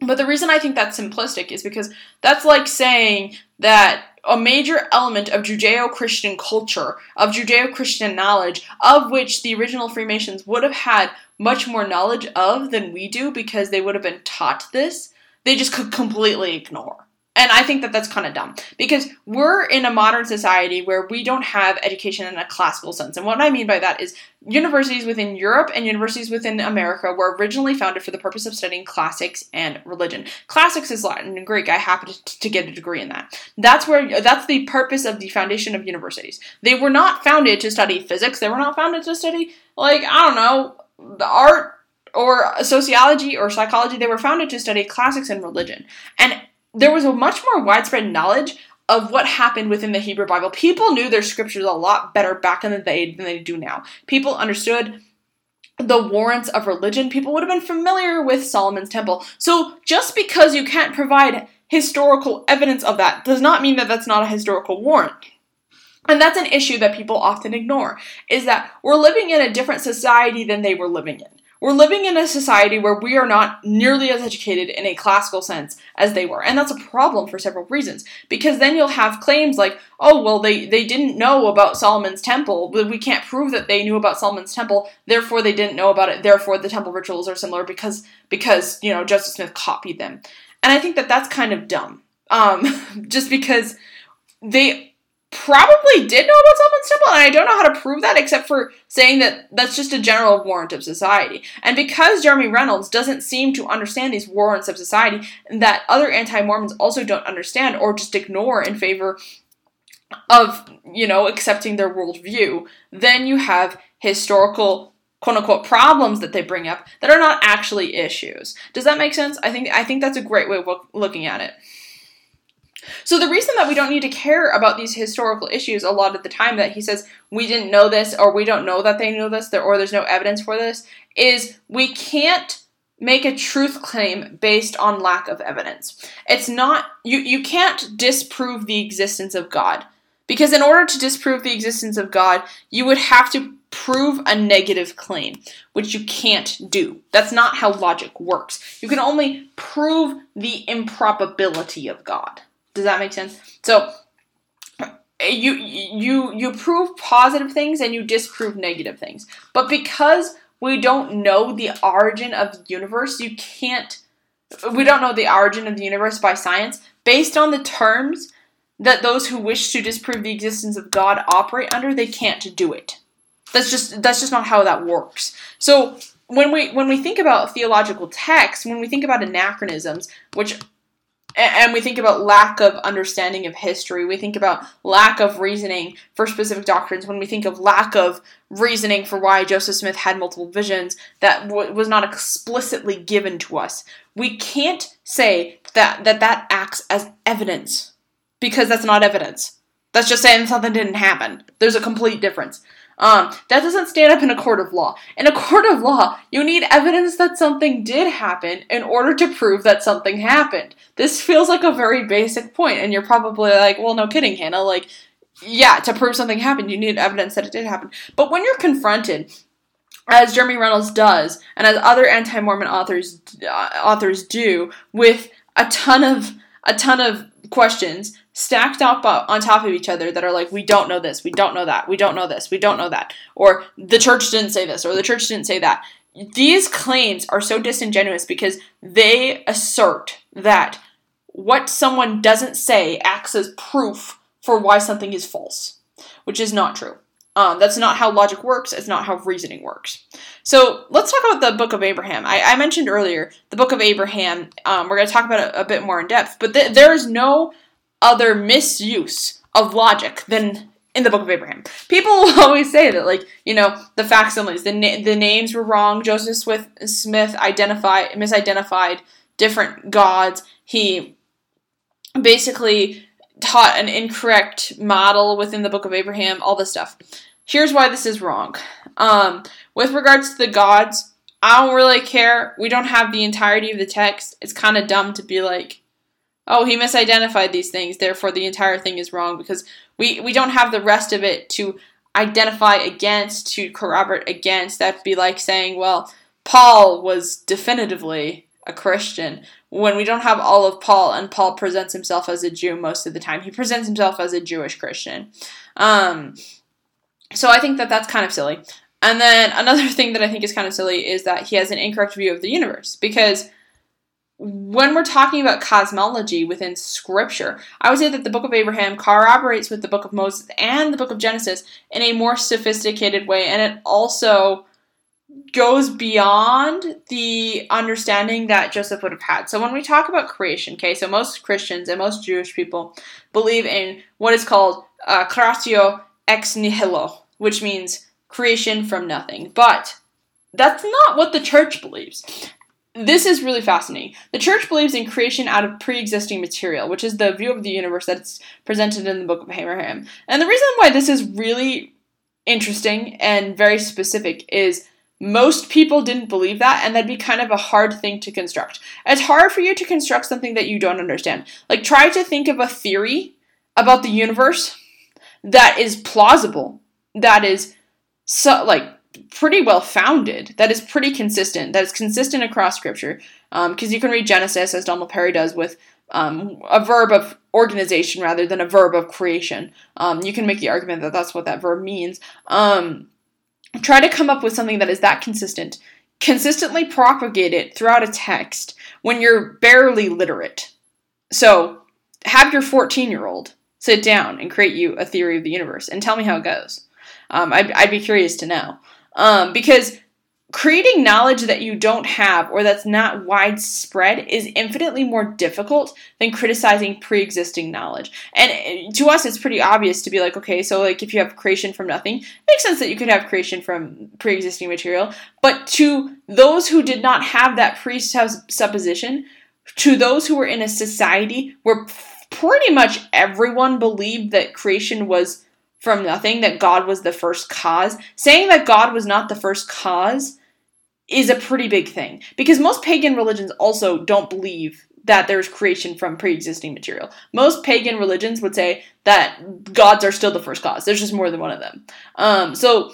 But the reason I think that's simplistic is because that's like saying that a major element of Judeo Christian culture, of Judeo Christian knowledge, of which the original Freemasons would have had much more knowledge of than we do because they would have been taught this, they just could completely ignore. And I think that that's kind of dumb because we're in a modern society where we don't have education in a classical sense. And what I mean by that is universities within Europe and universities within America were originally founded for the purpose of studying classics and religion. Classics is Latin and Greek. I happen to, to get a degree in that. That's where that's the purpose of the foundation of universities. They were not founded to study physics. They were not founded to study like I don't know the art or sociology or psychology. They were founded to study classics and religion. And there was a much more widespread knowledge of what happened within the Hebrew Bible. People knew their scriptures a lot better back in the day than they do now. People understood the warrants of religion. People would have been familiar with Solomon's temple. So just because you can't provide historical evidence of that does not mean that that's not a historical warrant. And that's an issue that people often ignore is that we're living in a different society than they were living in. We're living in a society where we are not nearly as educated in a classical sense as they were. And that's a problem for several reasons. Because then you'll have claims like, oh, well, they, they didn't know about Solomon's temple, but we can't prove that they knew about Solomon's temple, therefore they didn't know about it, therefore the temple rituals are similar because, because you know, Joseph Smith copied them. And I think that that's kind of dumb. Um, <laughs> just because they probably did know about Solomon's Temple, and I don't know how to prove that except for saying that that's just a general warrant of society. And because Jeremy Runnells doesn't seem to understand these warrants of society, that other anti Mormons also don't understand or just ignore in favor of, you know, accepting their worldview, then you have historical quote unquote problems that they bring up that are not actually issues. Does that make sense? I think I think that's a great way of looking at it. So the reason that we don't need to care about these historical issues a lot of the time that he says we didn't know this or we don't know that they knew this or there's no evidence for this is we can't make a truth claim based on lack of evidence. It's not you you can't disprove the existence of God. Because in order to disprove the existence of God, you would have to prove a negative claim, which you can't do. That's not how logic works. You can only prove the improbability of God. Does that make sense? So eh, you you you prove positive things and you disprove negative things. But because we don't know the origin of the universe, you can't we don't know the origin of the universe by science based on the terms that those who wish to disprove the existence of God operate under, they can't do it. That's just that's just not how that works. So when we when we think about theological texts, when we think about anachronisms, which and we think about lack of understanding of history. We think about lack of reasoning for specific doctrines. When we think of lack of reasoning for why Joseph Smith had multiple visions that w- was not explicitly given to us, we can't say that, that that acts as evidence because that's not evidence. That's just saying something didn't happen. There's a complete difference. Um, that doesn't stand up in a court of law. In a court of law, you need evidence that something did happen in order to prove that something happened. This feels like a very basic point, and you're probably like, well, no kidding, Hannah. Like, yeah, to prove something happened, you need evidence that it did happen. But when you're confronted, as Jeremy Runnells does, and as other anti-Mormon authors uh, authors do, with a ton of a ton of questions stacked up on top of each other that are like, we don't know this, we don't know that, we don't know this, we don't know that, or the church didn't say this, or the church didn't say that. these claims are so disingenuous because they assert that what someone doesn't say acts as proof for why something is false, which is not true. Um, that's not how logic works. It's not how reasoning works. So let's talk about the Book of Abraham. I, I mentioned earlier the Book of Abraham. Um, we're going to talk about it a bit more in depth, but th- there is no other misuse of logic than in the Book of Abraham. People <laughs> always say that, like you know, the facsimiles, the na- the names were wrong. Joseph Smith Smith identified misidentified different gods. He basically taught an incorrect model within the Book of Abraham. All this stuff. Here's why this is wrong. Um, with regards to the gods, I don't really care. We don't have the entirety of the text. It's kind of dumb to be like, oh, he misidentified these things, therefore the entire thing is wrong because we, we don't have the rest of it to identify against, to corroborate against. That'd be like saying, well, Paul was definitively a Christian when we don't have all of Paul and Paul presents himself as a Jew most of the time. He presents himself as a Jewish Christian. Um, so I think that that's kind of silly. And then another <laughs> thing that I think is kind of silly is that he has an incorrect view of the universe because when we're talking about cosmology within scripture, I would say that the book of Abraham corroborates with the book of Moses and the book of Genesis in a more sophisticated way, and it also goes beyond the understanding that Joseph would have had. So when we talk about creation, okay, so most Christians and most Jewish people believe in what is called uh, creatio ex nihilo, which means creation from nothing. But that's not what the church believes this is really fascinating. The church believes in creation out of pre existing material, which is the view of the universe that's presented in the book of Abraham. And the reason why this is really interesting and very specific is most people didn't believe that, and that'd be kind of a hard thing to construct. It's hard for you to construct something that you don't understand. Like, try to think of a theory about the universe that is plausible, that is so, like, pretty well founded, that is pretty consistent, that is consistent across scripture. Because um, you can read Genesis, as Donald Parry does, with um, a verb of organization rather than a verb of creation. Um, you can make the argument that that's what that verb means. Um, try to come up with something that is that consistent. Consistently propagate it throughout a text when you're barely literate. So, have your 14 year old sit down and create you a theory of the universe and tell me how it goes. Um, I'd, I'd be curious to know. Um, because creating knowledge that you don't have or that's not widespread is infinitely more difficult than criticizing pre-existing knowledge and uh, to us it's pretty obvious to be like okay so like if you have creation from nothing makes sense that you could have creation from pre-existing material but to those who did not have that presupposition to those who were in a society where pretty much everyone believed that creation was from nothing, that God was the first cause. Saying that God was not the first cause is a pretty big thing because most pagan religions also don't believe that there's creation from pre-existing material. Most pagan religions would say that gods are still the first cause. There's just more than one of them. Um, so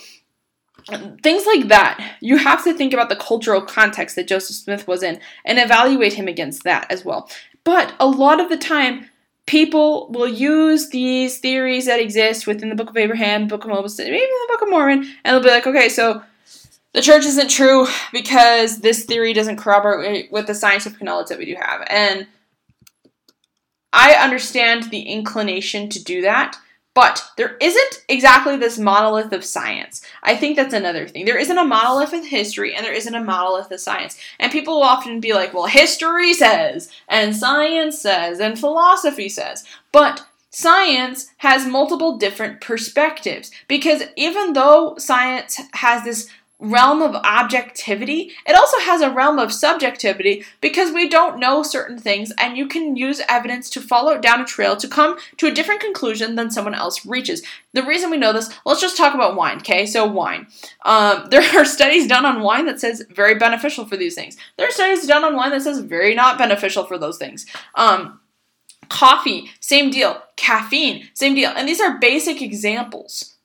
things like that, you have to think about the cultural context that Joseph Smith was in and evaluate him against that as well. But a lot of the time, people will use these theories that exist within the Book of Abraham, Book of Moses, maybe the Book of Mormon, and they'll be like, okay, so the church isn't true because this theory doesn't corroborate with the scientific knowledge that we do have. And I understand the inclination to do that, but there isn't exactly this monolith of science. I think that's another thing. There isn't a monolith of history and there isn't a monolith of science. And people will often be like, well, history says, and science says, and philosophy says. But science has multiple different perspectives because even though science has this realm of objectivity, it also has a realm of subjectivity because we don't know certain things and you can use evidence to follow down a trail to come to a different conclusion than someone else reaches. The reason we know this, let's just talk about wine, okay? So wine. Um, <laughs> there are studies done on wine that says very beneficial for these things. There are studies done on wine that says very not beneficial for those things. Um, coffee, same deal. Caffeine, same deal. And these are basic examples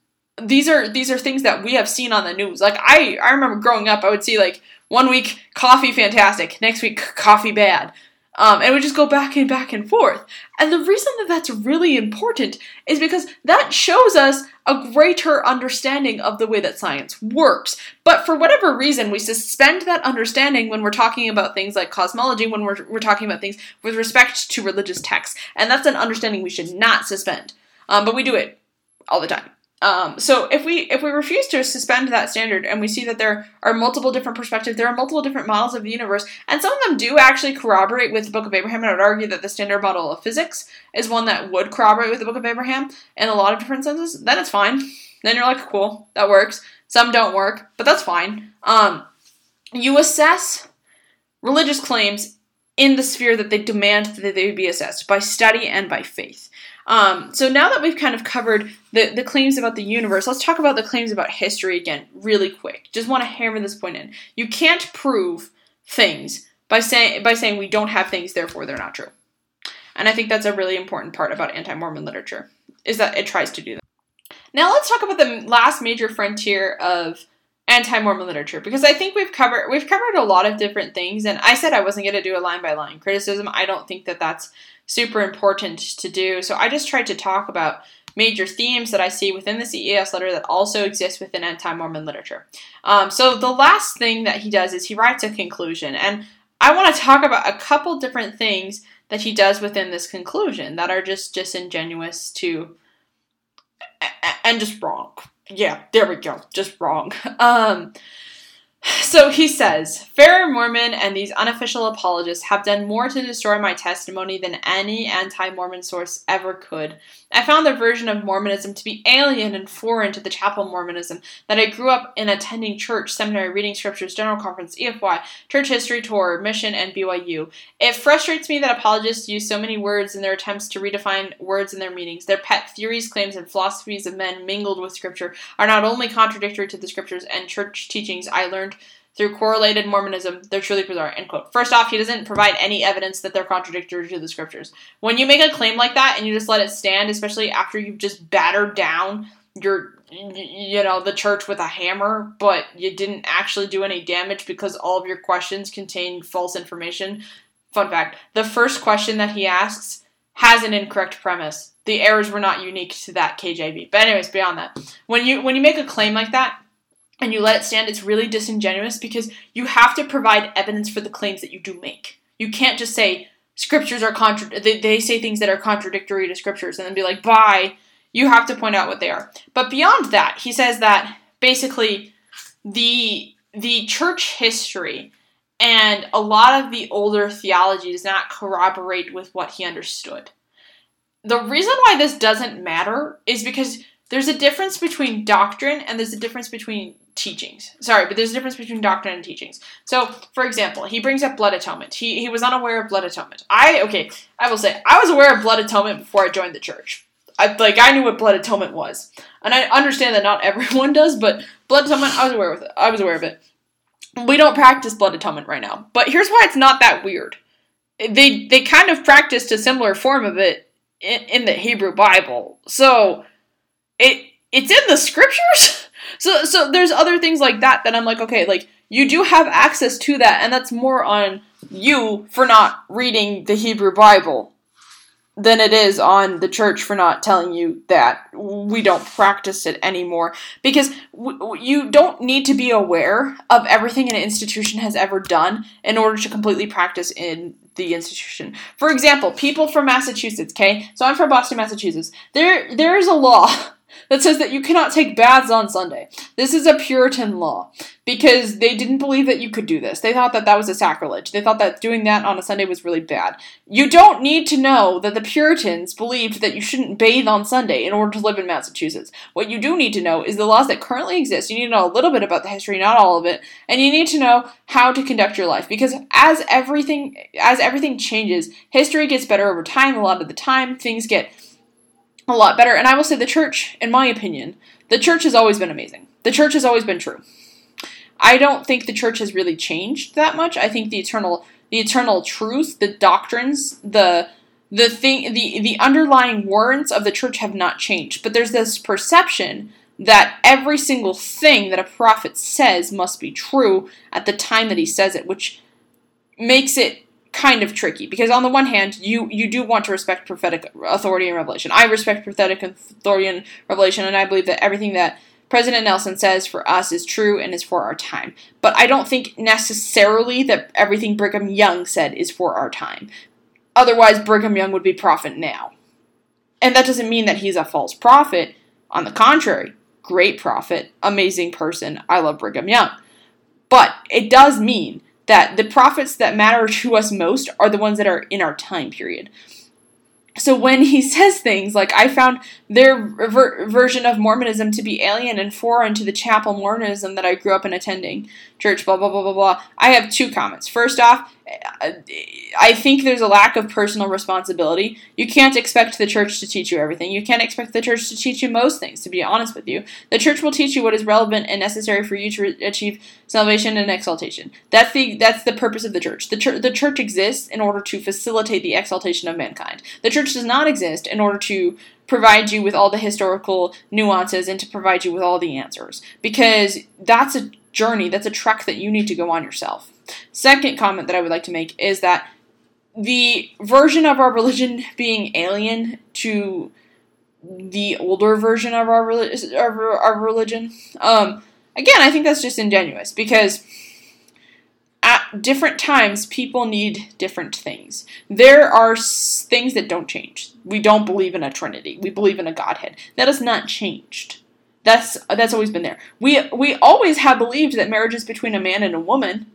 these are these are things that we have seen on the news. Like I I remember growing up, I would see like one week coffee fantastic, next week coffee bad. Um, and we just go back and back and forth. And the reason that that's really important is because that shows us a greater understanding of the way that science works. But for whatever reason, we suspend that understanding when we're talking about things like cosmology, when we're, we're talking about things with respect to religious texts. And that's an understanding we should not suspend. Um, but we do it all the time. Um, so if we if we refuse to suspend that standard and we see that there are multiple different perspectives, there are multiple different models of the universe, and some of them do actually corroborate with the Book of Abraham, and I would argue that the standard model of physics is one that would corroborate with the Book of Abraham in a lot of different senses, then it's fine. Then you're like, cool, that works. Some don't work, but that's fine. Um, you assess religious claims in the sphere that they demand that they be assessed by study and by faith. Um, so now that we've kind of covered the, the claims about the universe, let's talk about the claims about history again, really quick. Just want to hammer this point in. You can't prove things by saying by saying we don't have things, therefore they're not true. And I think that's a really important part about anti-Mormon literature, is that it tries to do that. Now let's talk about the last major frontier of anti-Mormon literature because I think we've covered we've covered a lot of different things and I said I wasn't going to do a line by line criticism. I don't think that that's super important to do. So I just tried to talk about major themes that I see within the CES letter that also exist within anti-Mormon literature. Um, so the last thing that he does is he writes a conclusion and I want to talk about a couple different things that he does within this conclusion that are just disingenuous to and just wrong yeah, there we go. Just wrong. <laughs> Um, so he says, Fair Mormon and these unofficial apologists have done more to destroy my testimony than any anti Mormon source ever could. I found their version of Mormonism to be alien and foreign to the chapel Mormonism that I grew up in attending church, seminary, reading scriptures, general conference, EFY, church history tour, mission, and BYU. It frustrates me that apologists use so many words in their attempts to redefine words and their meanings. Their pet theories, claims, and philosophies of men mingled with scripture are not only contradictory to the scriptures and church teachings I learned through correlated Mormonism, they're truly bizarre. End quote. First off, he doesn't provide any evidence that they're contradictory to the scriptures. When you make a claim like that and you just let it stand, especially after you've just battered down your you know the church with a hammer but you didn't actually do any damage because all of your questions contain false information fun fact the first question that he asks has an incorrect premise the errors were not unique to that kjv but anyways beyond that when you when you make a claim like that and you let it stand, it's really disingenuous because you have to provide evidence for the claims that you do make. You can't just say scriptures are contra- they, they say things that are contradictory to scriptures and then be like, bye. You have to point out what they are. But beyond that, he says that basically the the church history and a lot of the older theology does not corroborate with what he understood. The reason why this doesn't matter is because there's a difference between doctrine and there's a difference between teachings. Sorry, but there's a difference between doctrine and teachings. So, for example, he brings up blood atonement. He he was unaware of blood atonement. I okay, I will say I was aware of blood atonement before I joined the church. I like I knew what blood atonement was, and I understand that not <laughs> everyone does, but blood atonement I was aware of it. I was aware of it. We don't practice blood atonement right now, but here's why it's not that weird. They they kind of practiced a similar form of it in, in the Hebrew Bible, so it it's in the scriptures. <laughs> So so there's other things like that that I'm like, okay, like you do have access to that, and that's more on you for not reading the Hebrew Bible than it is on the church for not telling you that we don't practice it anymore because w- you don't need to be aware of everything an institution has ever done in order to completely practice in the institution. For example, people from Massachusetts, okay? So I'm from Boston, Massachusetts. There there is a law <laughs> that says that you cannot take baths on Sunday. This is a Puritan law because they didn't believe that you could do this. They thought that that was a sacrilege. They thought that doing that on a Sunday was really bad. You don't need to know that the Puritans believed that you shouldn't bathe on Sunday in order to live in Massachusetts. What you do need to know is the laws that currently exist. You need to know a little bit about the history, not all of it, and you need to know how to conduct your life because as everything as everything changes, history gets better over time. A lot of the time, things get a lot better. And I will say the church, in my opinion, the church has always been amazing. The church has always been true. I don't think the church has really changed that much. I think the eternal the eternal truth, the doctrines, the the thing the the underlying warrants of the church have not changed. But there's this perception that every single thing that a prophet says must be true at the time that he says it, which makes it kind of tricky because on the one hand you you do want to respect prophetic authority and revelation. I respect prophetic authority and revelation and i believe that everything that president nelson says for us is true and is for our time. But i don't think necessarily that everything brigham young said is for our time. Otherwise brigham young would be prophet now. And that doesn't mean that he's a false prophet. On the contrary great prophet amazing person. I love brigham young. But it does mean that the prophets that matter to us most are the ones that are in our time period. So when he <laughs> says things like, I found their ver- version of Mormonism to be alien and foreign to the chapel Mormonism that I grew up in attending, church, blah, blah, blah, blah, blah, I have two comments. First off, I think there's a lack of personal responsibility. You can't expect the church to teach you everything. You can't expect the church to teach you most things, to be honest with you. The church will teach you what is relevant and necessary for you to achieve salvation and exaltation. That's the that's the purpose of the church. The church the church exists in order to facilitate the exaltation of mankind. The church does not exist in order to provide you with all the historical nuances and to provide you with all the answers because that's a journey, that's a trek that you need to go on yourself. Second comment that I would like to make is that the version of our religion <laughs> being alien to the older version of our, relig- our, our religion, um, again, I think that's just ingenuous because at different times people need different things. There are things that don't change. We don't believe in a trinity. We believe in a godhead. That has not changed. That's that's always been there. We we always have believed that marriage is between a man and a woman,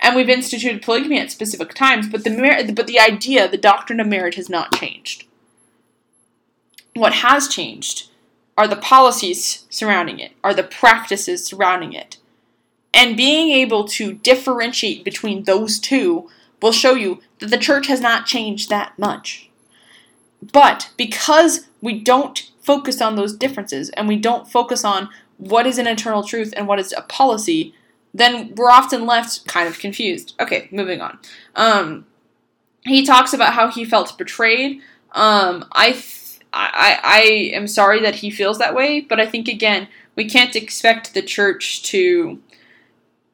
and we've instituted polygamy at specific times. But the mar- but the idea, the doctrine of marriage, has not changed. What has changed are the policies surrounding it, are the practices surrounding it, and being able to differentiate between those two will show you that the church has not changed that much. But because we don't focus on those differences and we don't focus on what is an eternal truth and what is a policy, then we're often left kind of confused. Okay, moving on. Um, he talks about how he felt betrayed. Um, I, th- I, I am sorry that he feels that way, but I think again we can't expect the church to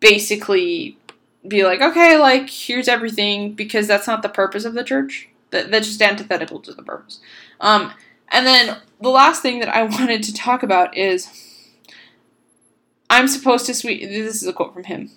basically be like, okay, like here's everything because that's not the purpose of the church. That, that's just antithetical to the purpose. Um, and then the last thing that I <laughs> wanted to talk about is I'm supposed to sweep. This is a quote from him.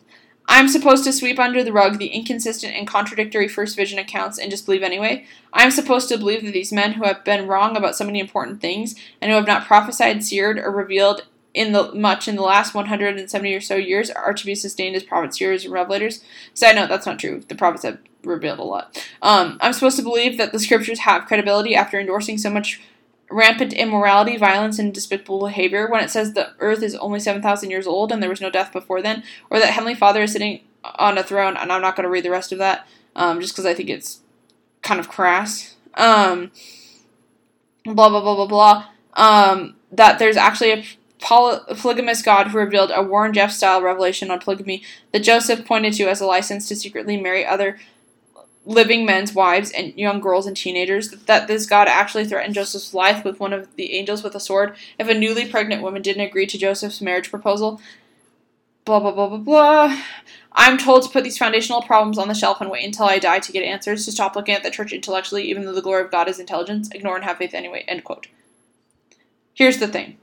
I'm supposed to sweep under the rug the inconsistent and contradictory first vision accounts and just believe anyway. I'm supposed to believe that these men who have been wrong about so many important things and who have not prophesied, seared, or revealed in the much in the last 170 or so years are to be sustained as prophets, seers, and revelators. Side note, that's not true. The prophets have revealed a lot. Um, I'm supposed to believe that the scriptures have credibility after endorsing so much rampant immorality, violence, and despicable behavior when it says the earth is only 7,000 years old and there was no death before then, or that Heavenly Father is sitting on a throne, and I'm not going to read the rest of that um, just because I think it's kind of crass. Um, blah, blah, blah, blah, blah. Um, that there's actually a polygamous God who revealed a Warren Jeff style revelation on polygamy that Joseph pointed to as a license to secretly marry other living men's wives and young girls and teenagers, that this God actually threatened Joseph's life with one of the angels with a sword if a newly pregnant woman didn't agree to Joseph's marriage proposal. Blah, blah, blah, blah, blah. I'm told to put these foundational problems on the shelf and wait until I die to get answers, to stop looking at the church intellectually, even though the glory of God is intelligence, ignore and have faith anyway. End quote. Here's the thing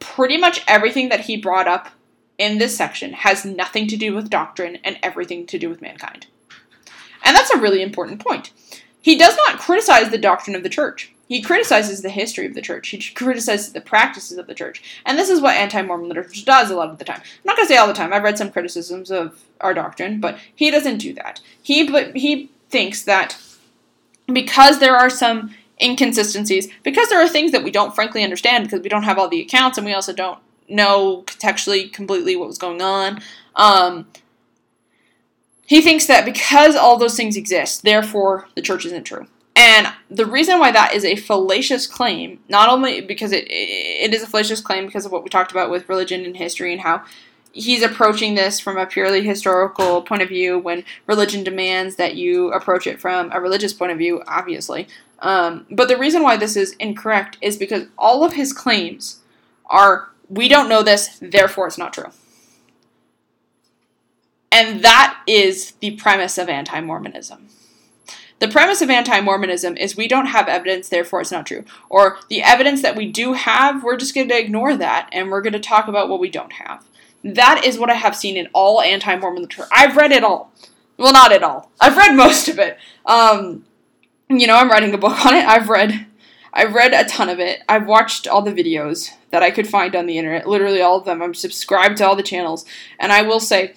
pretty much everything that he brought up in this section has nothing to do with doctrine and everything to do with mankind. And that's a really important point. He does not criticize the doctrine of the church. He criticizes the history of the church. He criticizes the practices of the church. And this is what anti Mormon literature does a lot of the time. I'm not going to say all the time. I've read some criticisms of our doctrine, but he doesn't do that. He, he thinks that because there are some inconsistencies, because there are things that we don't frankly understand because we don't have all the accounts and we also don't know contextually completely what was going on. Um, he thinks that because all those things exist, therefore the church isn't true. And the reason why that is a fallacious claim, not only because it, it is a fallacious claim because of what we talked about with religion and history and how he's approaching this from a purely historical point of view when religion demands that you approach it from a religious point of view, obviously. Um, but the reason why this is incorrect is because all of his claims are we don't know this, therefore it's not true. And that is the premise of anti Mormonism. The premise of anti Mormonism is we don't have evidence, therefore it's not true. Or the evidence that we do have, we're just going to ignore that and we're going to talk about what we don't have. That is what I have seen in all anti Mormon literature. I've read it all. Well, not at all. I've read most of it. Um, you know, I'm writing a book on it. I've read I've read a ton of it. I've watched all the videos that I could find on the internet, literally all of them. I'm subscribed to all the channels. And I will say,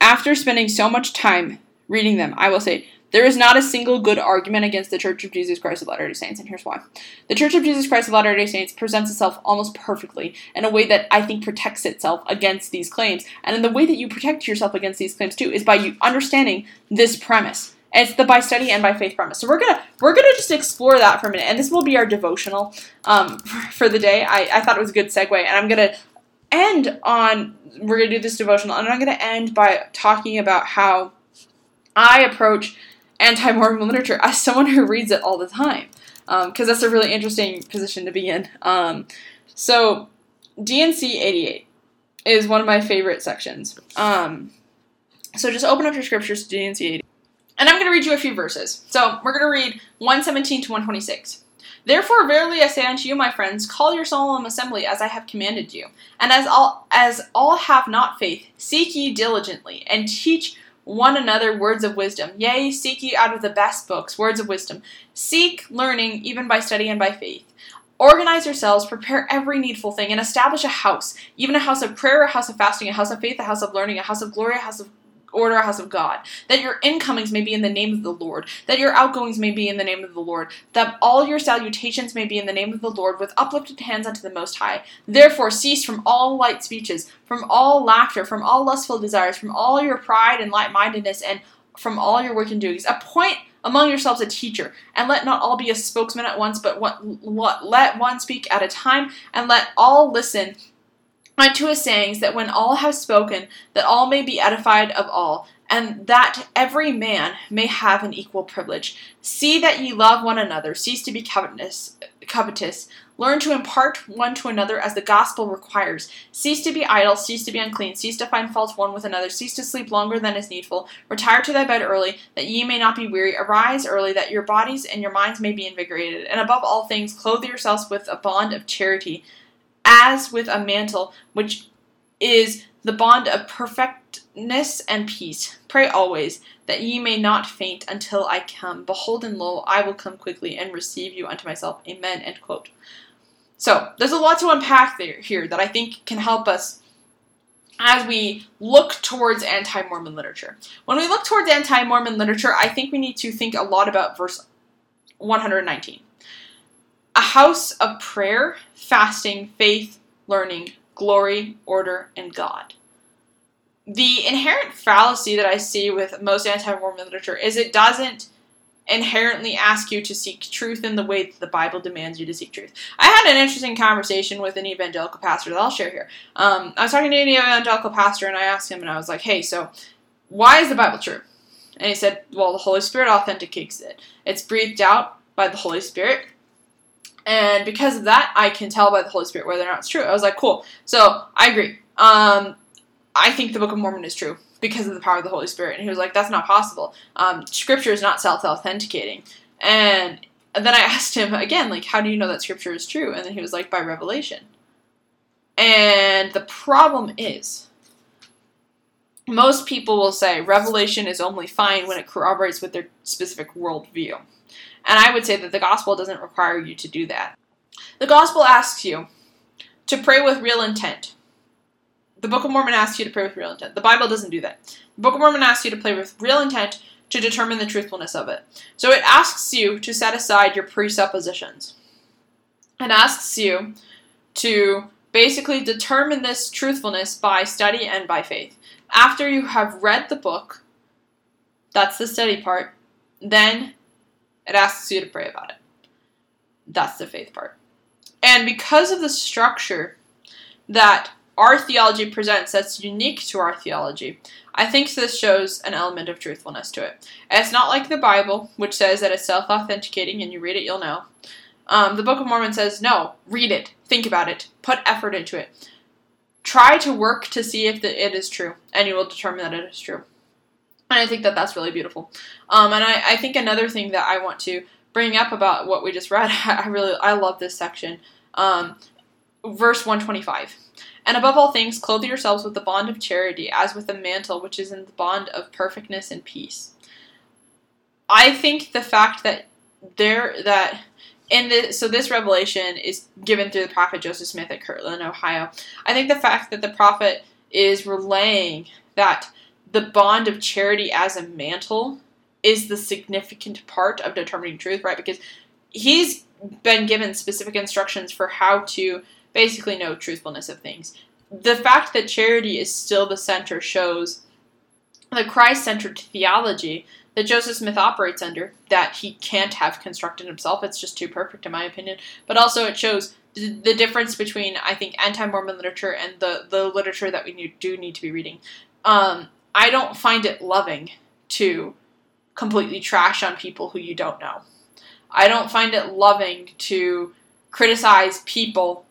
after spending so much time reading them, I will say there is not a single good argument against the Church of Jesus Christ of Latter day Saints, and here's why. The Church of Jesus Christ of Latter day Saints presents itself almost perfectly in a way that I think protects itself against these claims. And in the way that you protect yourself against these claims too is by you understanding this premise. it's the by study and by faith premise. So we're gonna we're gonna just explore that for a minute, and this will be our devotional um, <laughs> for the day. I, I thought it was a good segue, and I'm gonna end on we're gonna do this devotional, and I'm gonna end by talking about how I approach anti Mormon literature as someone who reads it all the time, because um, that's a really interesting position to be in. Um, so, D&C 88 is one of my favorite sections. Um, so, just open up your scriptures to D&C 88. And I'm going to read you a few verses. So, we're going to read 117 to 126. Therefore, verily I say unto you, my friends, call your solemn assembly as I have commanded you. And as all as all have not faith, seek ye diligently, and teach one another words of wisdom. Yea, seek ye out of the best books words of wisdom. Seek learning even by study and by faith. Organize yourselves, prepare every needful thing, and establish a house, even a house of prayer, a house of fasting, a house of faith, a house of learning, a house of glory, a house of order a house of God, that your incomings may be in the name of the Lord, that your outgoings may be in the name of the Lord, that all your salutations may be in the name of the Lord, with uplifted hands unto the Most High. Therefore, cease from all light speeches, from all laughter, from all lustful desires, from all your pride and light mindedness, and from all your work and doings. Appoint among yourselves a teacher, and let not all be a spokesman at once, but what, what, let one speak at a time, and let all listen unto his sayings, that when all have spoken, that all may be edified of all, and that every man may have an equal privilege. See that ye love one another, cease to be covetous, covetous. Learn to impart one to another as the gospel requires. Cease to be idle, cease to be unclean, cease to find fault one with another, cease to sleep longer than is needful. Retire to thy bed early, that ye may not be weary. Arise early, that your bodies and your minds may be invigorated. And above all things, clothe yourselves with a bond of charity as with a mantle, which is the bond of perfectness and peace. Pray always that ye may not faint until I come. Behold, and lo, I will come quickly and receive you unto myself. Amen. End quote. So there's a lot to unpack there here that I think can help us as we look towards anti-Mormon literature. When we look towards anti-Mormon literature, I think we need to think a lot about verse 119 a house of prayer, fasting, faith, learning, glory, order, and God. The inherent fallacy that I see with most anti Mormon literature is it doesn't inherently ask you to seek truth in the way that the Bible demands you to seek truth. I had an interesting conversation with an evangelical pastor that I'll share here. Um, I was talking to an evangelical pastor and I asked him, and I was like, hey, so why is the Bible true? And he said, well, the Holy Spirit authenticates it. It's breathed out by the Holy Spirit. And because of that, I can tell by the Holy Spirit whether or not it's true. I was like, cool. So I agree. Um, I think the Book of Mormon is true because of the power of the Holy Spirit. And he was like, that's not possible. Um, scripture is not self authenticating. And then I <laughs> asked him again, like, how do you know that Scripture is true? And then he was like, by revelation. And the problem is, most people will say revelation is only fine when it corroborates with their specific worldview. And I would say that the gospel doesn't require you to do that. The gospel asks you to pray with real intent. The Book of Mormon asks you to pray with real intent. The Bible doesn't do that. The Book of Mormon asks you to pray with real intent to determine the truthfulness of it. So it asks you to set aside your presuppositions. It asks you to basically determine this truthfulness by study and by faith. After you have read the book, that's the study part, then it asks you to pray about it. That's the faith part. And because of the structure that our theology presents that's unique to our theology, I think this shows an element of truthfulness to it. And it's not like the Bible, which says that it's self authenticating and you read it, you'll know. Um, the Book of Mormon says, no, read it, think about it, put effort into it. Try to work to see if the, it is true, and you will determine that it is true. And I think that that's really beautiful. Um, and I, I think another thing that I want to bring up about what we just <laughs> read, I really I love this section. Um, verse 125. And above all things, clothe yourselves with the bond of charity, as with a mantle which is in the bond of perfectness and peace. I think the fact that there that in the so this revelation is given through the prophet Joseph Smith at Kirtland, Ohio. I think the fact that the prophet is relaying that the bond of charity as a mantle is the significant part of determining truth, right? Because he's been given specific instructions for how to basically know truthfulness of things. The fact that charity is still the center shows the Christ centered theology that Joseph Smith operates under that he can't have constructed himself. It's just too perfect, in my opinion. But also, it shows the difference between, I think, anti Mormon literature and the, the literature that we do need to be reading. Um, I don't find it loving to completely trash on people who you don't know. I don't find it loving to criticize people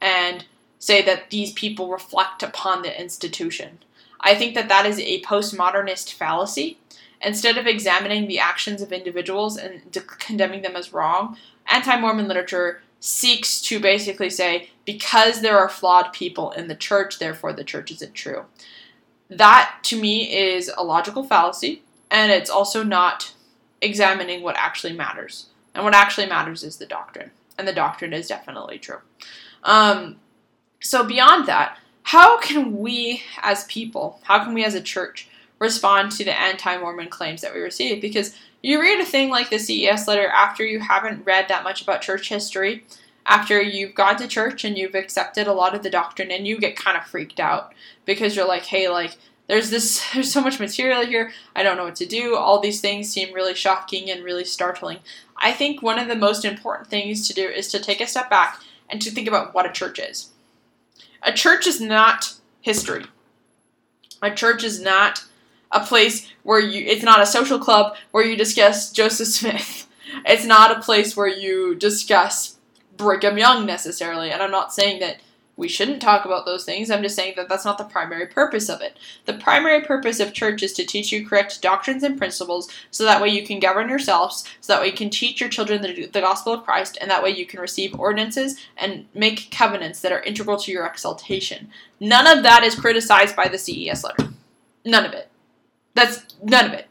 and say that these people reflect upon the institution. I think that that is a postmodernist fallacy. Instead of examining the actions of individuals and de- condemning them as wrong, anti Mormon literature seeks to basically say, because there are flawed people in the church, therefore the church isn't true. That, to me, is a logical fallacy, and it's also not examining what actually matters. And what actually matters is the doctrine, and the doctrine is definitely true. Um, so, beyond that, how can we as people, how can we as a church respond to the anti Mormon claims that we receive? Because you read a thing like the CES letter after you haven't read that much about church history, after you've gone to church and you've accepted a lot of the doctrine, and you get kind of freaked out because you're like, hey, like, there's this <laughs> there's so much material here i don't know what to do all these things seem really shocking and really startling i think one of the most important things to do is to take a step back and to think about what a church is. A church is not history. A church is not a place where you, it's not a social club where you discuss Joseph <laughs> Smith. It's not a place where you discuss Brigham Young necessarily. And I'm not saying that we shouldn't talk about those things. I'm just saying that that's not the primary purpose of it. The primary purpose of church is to teach you correct doctrines and principles so that way you can govern yourselves, so that way you can teach your children the, the gospel of Christ, and that way you can receive ordinances and make covenants that are integral to your exaltation. None of that is criticized by the CES letter. None of it. That's none of it.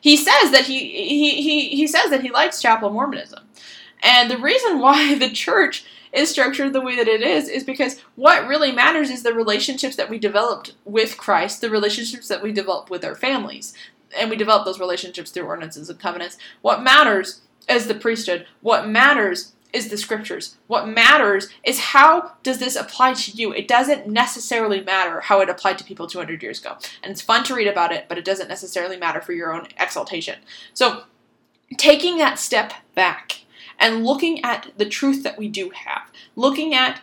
He says that he he he, he says that he likes chapel Mormonism. And the reason why <laughs> the church is structured the way that it is is because what really matters is the relationships that we developed with Christ, the relationships that we developed with our families. And we develop those relationships through ordinances and covenants. What matters is the priesthood. What matters is the scriptures. What matters is how does this apply to you? It doesn't necessarily matter how it applied to people 200 years ago. And it's fun to read about it, but it doesn't necessarily matter for your own exaltation. So, taking that step back and looking at the truth that we do have, looking at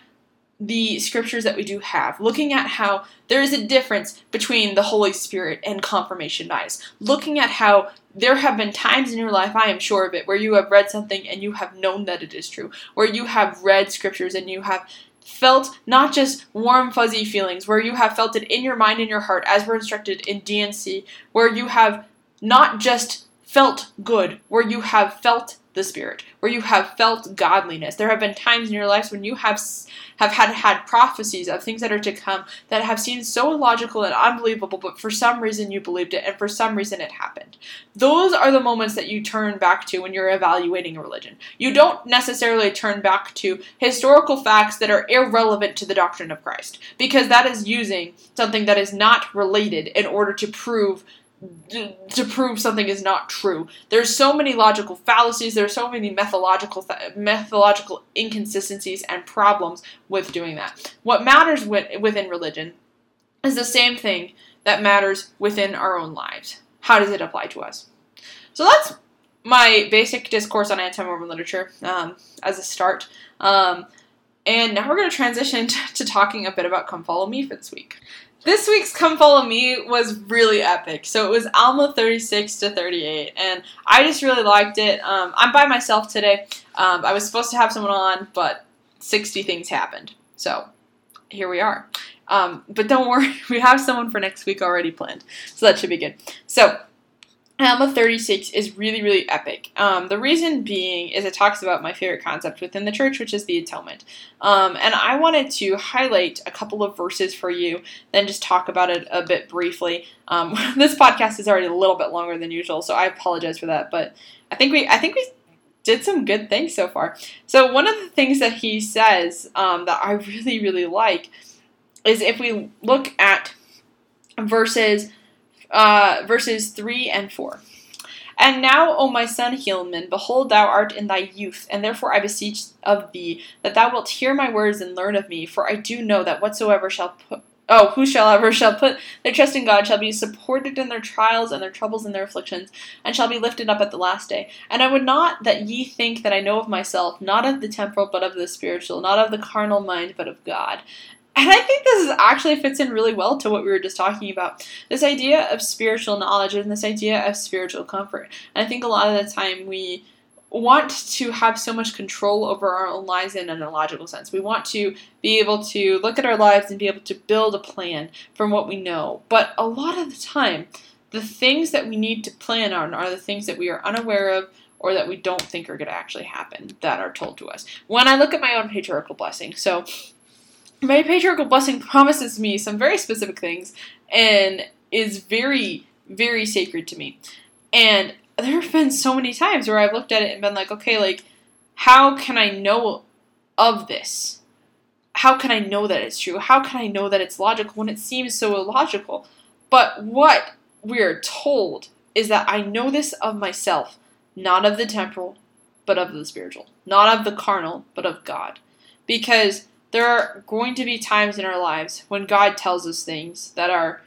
the scriptures that we do have, looking at how there is a difference between the Holy Spirit and confirmation bias, looking at how there have been times in your life, I am sure of it, where you have read something and you have known that it is true, where you have read scriptures and you have felt not just warm, fuzzy feelings, where you have felt it in your mind and your heart, as we're instructed in D&C, where you have not just felt good, where you have felt the Spirit, where you have felt godliness. There have been times in your lives when you have have had had prophecies of things that are to come that have seemed so illogical and unbelievable, but for some reason you believed it, and for some reason it happened. Those are the moments that you turn back to when you're evaluating a religion. You don't necessarily turn back to historical facts that are irrelevant to the doctrine of Christ, because that is using something that is not related in order to prove to prove something is not true. There's so many logical fallacies. There's so many methodological th- methodological inconsistencies and problems with doing that. What matters with, within religion is the same thing that matters within our own lives. How does it apply to us? So that's my basic discourse on anti-Mormon literature um, as a start. Um, and now we're going to transition <laughs> to talking a bit about Come Follow Me for this week. This week's Come Follow Me was really epic. So it was Alma 36 to 38, and I just really liked it. Um, I'm by myself today. Um, I was supposed to have someone on, but 60 things happened. So here we are. Um, but don't worry, <laughs> we have someone for next week already planned. So that should be good. So Alma 36 is really, really epic. Um, the reason being is it talks about my favorite concept within the church, which is the atonement. Um, and I wanted to highlight a couple of verses for you, then just talk about it a bit briefly. Um, <laughs> this podcast is already a little bit longer than usual, so I apologize for that. But I think we, I think we did some good things so far. So one of the things that he says um, that I <laughs> really, really like is if we look at verses uh, verses 3 and 4. And now, O my son Helaman, behold, thou art in thy youth, and therefore I beseech of thee that thou wilt hear my words and learn of me, for I do know that whatsoever shall put Oh, ever shall put their trust in God shall be supported in their trials and their troubles and their afflictions, and shall be lifted up at the last day. And I would not that ye think that I know of myself, not of the temporal, but of the spiritual, not of the carnal mind, but of God. And I think this is actually fits in really well to what we were just talking about. This idea of spiritual knowledge and this idea of spiritual comfort. And I think a lot of the time we want to have so much control over our own lives in an illogical sense. We want to be able to look at our lives and be able to build a plan from what we know. But a lot of the time, the things that we need to plan on are the things that we are unaware of or that we don't think are going to actually happen that are told to us. When I look at my own patriarchal blessing, so my patriarchal blessing promises me some very specific things and is very, very sacred to me. And there have been so many times where I've looked at it and been like, okay, like, how can I know of this? How can I know that it's true? How can I know that it's logical when it seems so illogical? But what we're told is that I know this of myself, not of the temporal, but of the spiritual. Not of the carnal, but of God. Because there are going to be times in our lives when God tells us things that are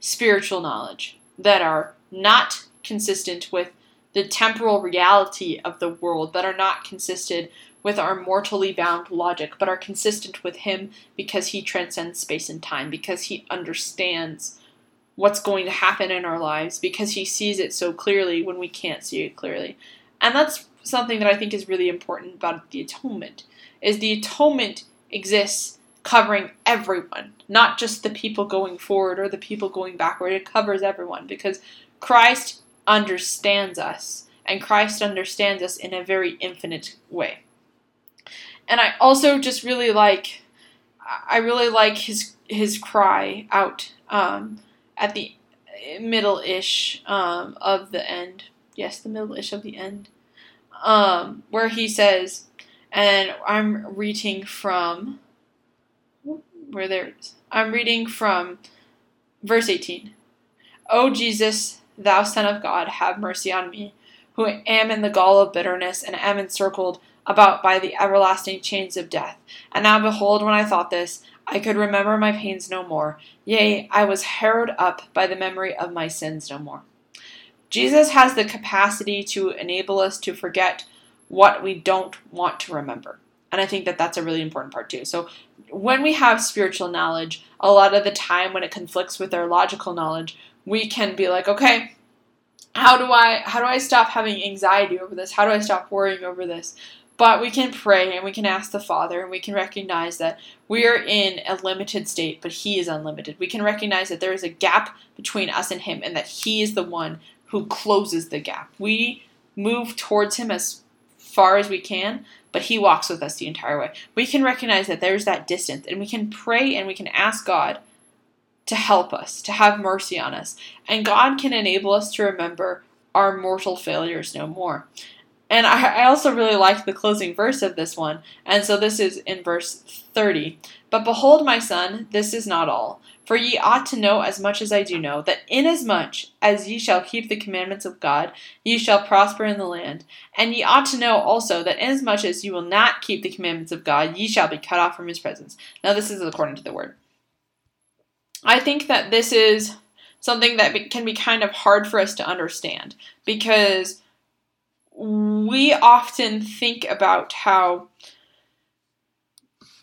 spiritual knowledge, that are not consistent with the temporal reality of the world, that are not consistent with our mortally bound logic, but are consistent with Him because He transcends space and time, because He understands what's going to happen in our lives, because He sees it so clearly when we can't see it clearly. And that's something that I think is really important about the atonement, is the atonement exists covering everyone, not just the people going forward or the people going backward. It covers everyone because Christ understands us, and Christ understands us in a very infinite way. And I also just really like, I really like his his cry out um, at the middle-ish um, of the end. Yes, the middle-ish of the end, um, where he says, and I'm reading from where there is. I'm reading from verse 18. O Jesus, thou Son of God, have mercy on me, who am in the gall of bitterness and am encircled about by the everlasting chains of death. And now behold, when I thought this, I could remember my pains no more. Yea, I was harrowed up by the memory of my sins no more. Jesus has the capacity to enable us to forget what we don't want to remember. And I think that that's a really important part too. So when we have spiritual knowledge, a lot of the time when it conflicts with our logical knowledge, we can be like, okay, how do I how do I stop having anxiety over this? How do I stop worrying over this? But we can pray and we can ask the Father and we can recognize that we are in a limited state, but He is unlimited. We can recognize that there is a gap between us and Him and that He is the one who closes the gap. We move towards Him as far as we can, but He walks with us the entire way. We can recognize that there's that distance, and we can pray and we can ask God to help us, to have mercy on us. And God can enable us to remember our mortal failures no more. And I, I also really like the closing verse of this one. And so this is in verse 30. But behold, my son, this is not all. For ye ought to know as much as I do know, that inasmuch as ye shall keep the commandments of God, ye shall prosper in the land. And ye ought to know also that inasmuch as ye will not keep the commandments of God, ye shall be cut off from his presence. Now, this is according to the word. I think that this is something that can be kind of hard for us to understand because we often think about how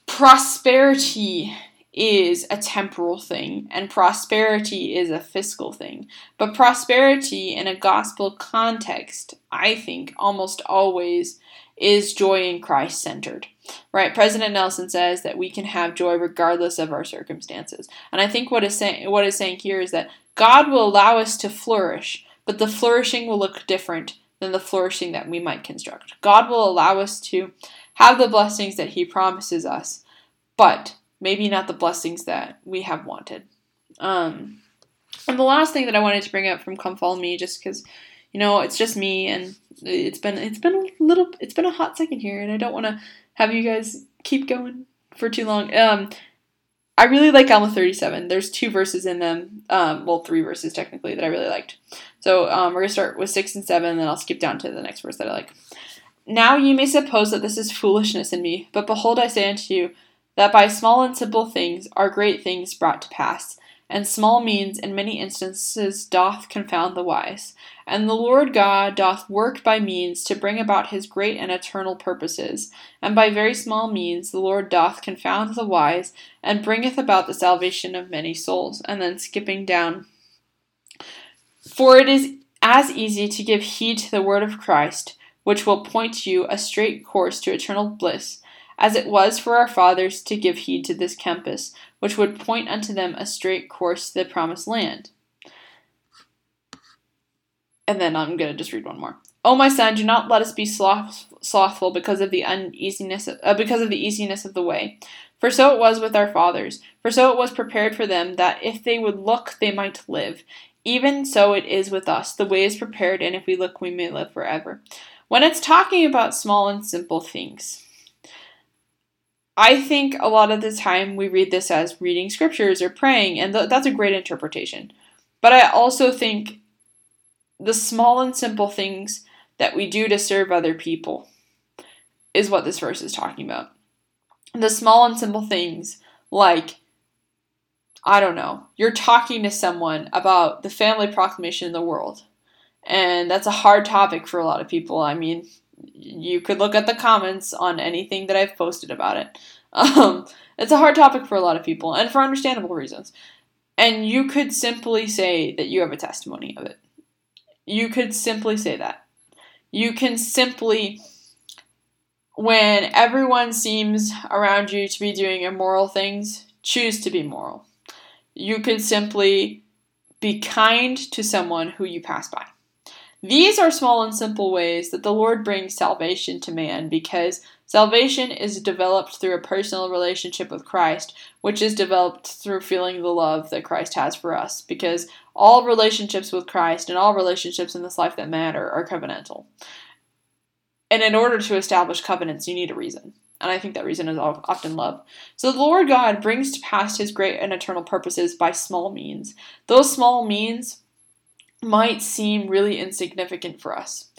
prosperity is a temporal thing and prosperity is a fiscal thing. But prosperity in a gospel context, I think, almost always is joy in Christ centered. Right? President Nelson says that we can have joy regardless of our circumstances. And I think what is saying what is saying here is that God will allow us to flourish, but the flourishing will look different than the flourishing that we might construct. God will allow us to have the blessings that He promises us, but maybe not the blessings that we have wanted. Um, and the last thing that I wanted to bring up from Come Follow Me, just because, you know, it's just me and it's been it's been a little it's been a hot second here, and I don't want to have you guys keep going for too long. Um, I really like Alma 37. There's two verses in them, um, well, three verses technically that I really liked. So um, we're gonna start with six and seven, and then I'll skip down to the next verse that I like. Now you may suppose that this is foolishness in me, but behold, I say unto you that by small and simple things are great things brought to pass and small means in many instances doth confound the wise. And the Lord God doth work by means to bring about his great and eternal purposes. And by very small means the Lord doth confound the wise, and bringeth about the salvation of many souls. And then skipping down. For it is as easy to give heed to the word of Christ, which will point you a straight course to eternal bliss, as it was for our fathers to give heed to this compass, which would point unto them a straight course to the promised land. And then I'm going to just read one more. O my son, do not let us be sloth- slothful because of the uneasiness of, uh, because of the easiness of the way. For so it was with our fathers. For so it was prepared for them that if they would look, they might live. Even so it is with us. The way is prepared, and if we look, we may live forever. When it's talking about small and simple things, I think a lot of the time we read this as reading scriptures or praying, and th- that's a great interpretation. But I also think the small and simple things that we do to serve other people is what this verse is talking about. The small and simple things, like, I don't know, you're talking to someone about the family proclamation in the world. And that's a hard topic for a lot of people. I mean, you could look at the comments on anything that I've posted about it. <laughs> Um, it's a hard topic for a lot of people, and for understandable reasons. And you could simply say that you have a testimony of it. You could simply say that. You can simply, when everyone seems around you to be doing immoral things, choose to be moral. You could simply be kind to someone who you pass by. These are small and simple ways that the Lord brings salvation to man because salvation is developed through a personal relationship with Christ, which is developed through feeling the love that Christ has for us because all relationships with Christ and all relationships in this life that matter are covenantal. And in order to establish covenants, you need a reason. And I think that reason is often love. So the Lord God brings to pass his great and eternal purposes by small means. Those small means might seem really insignificant for us.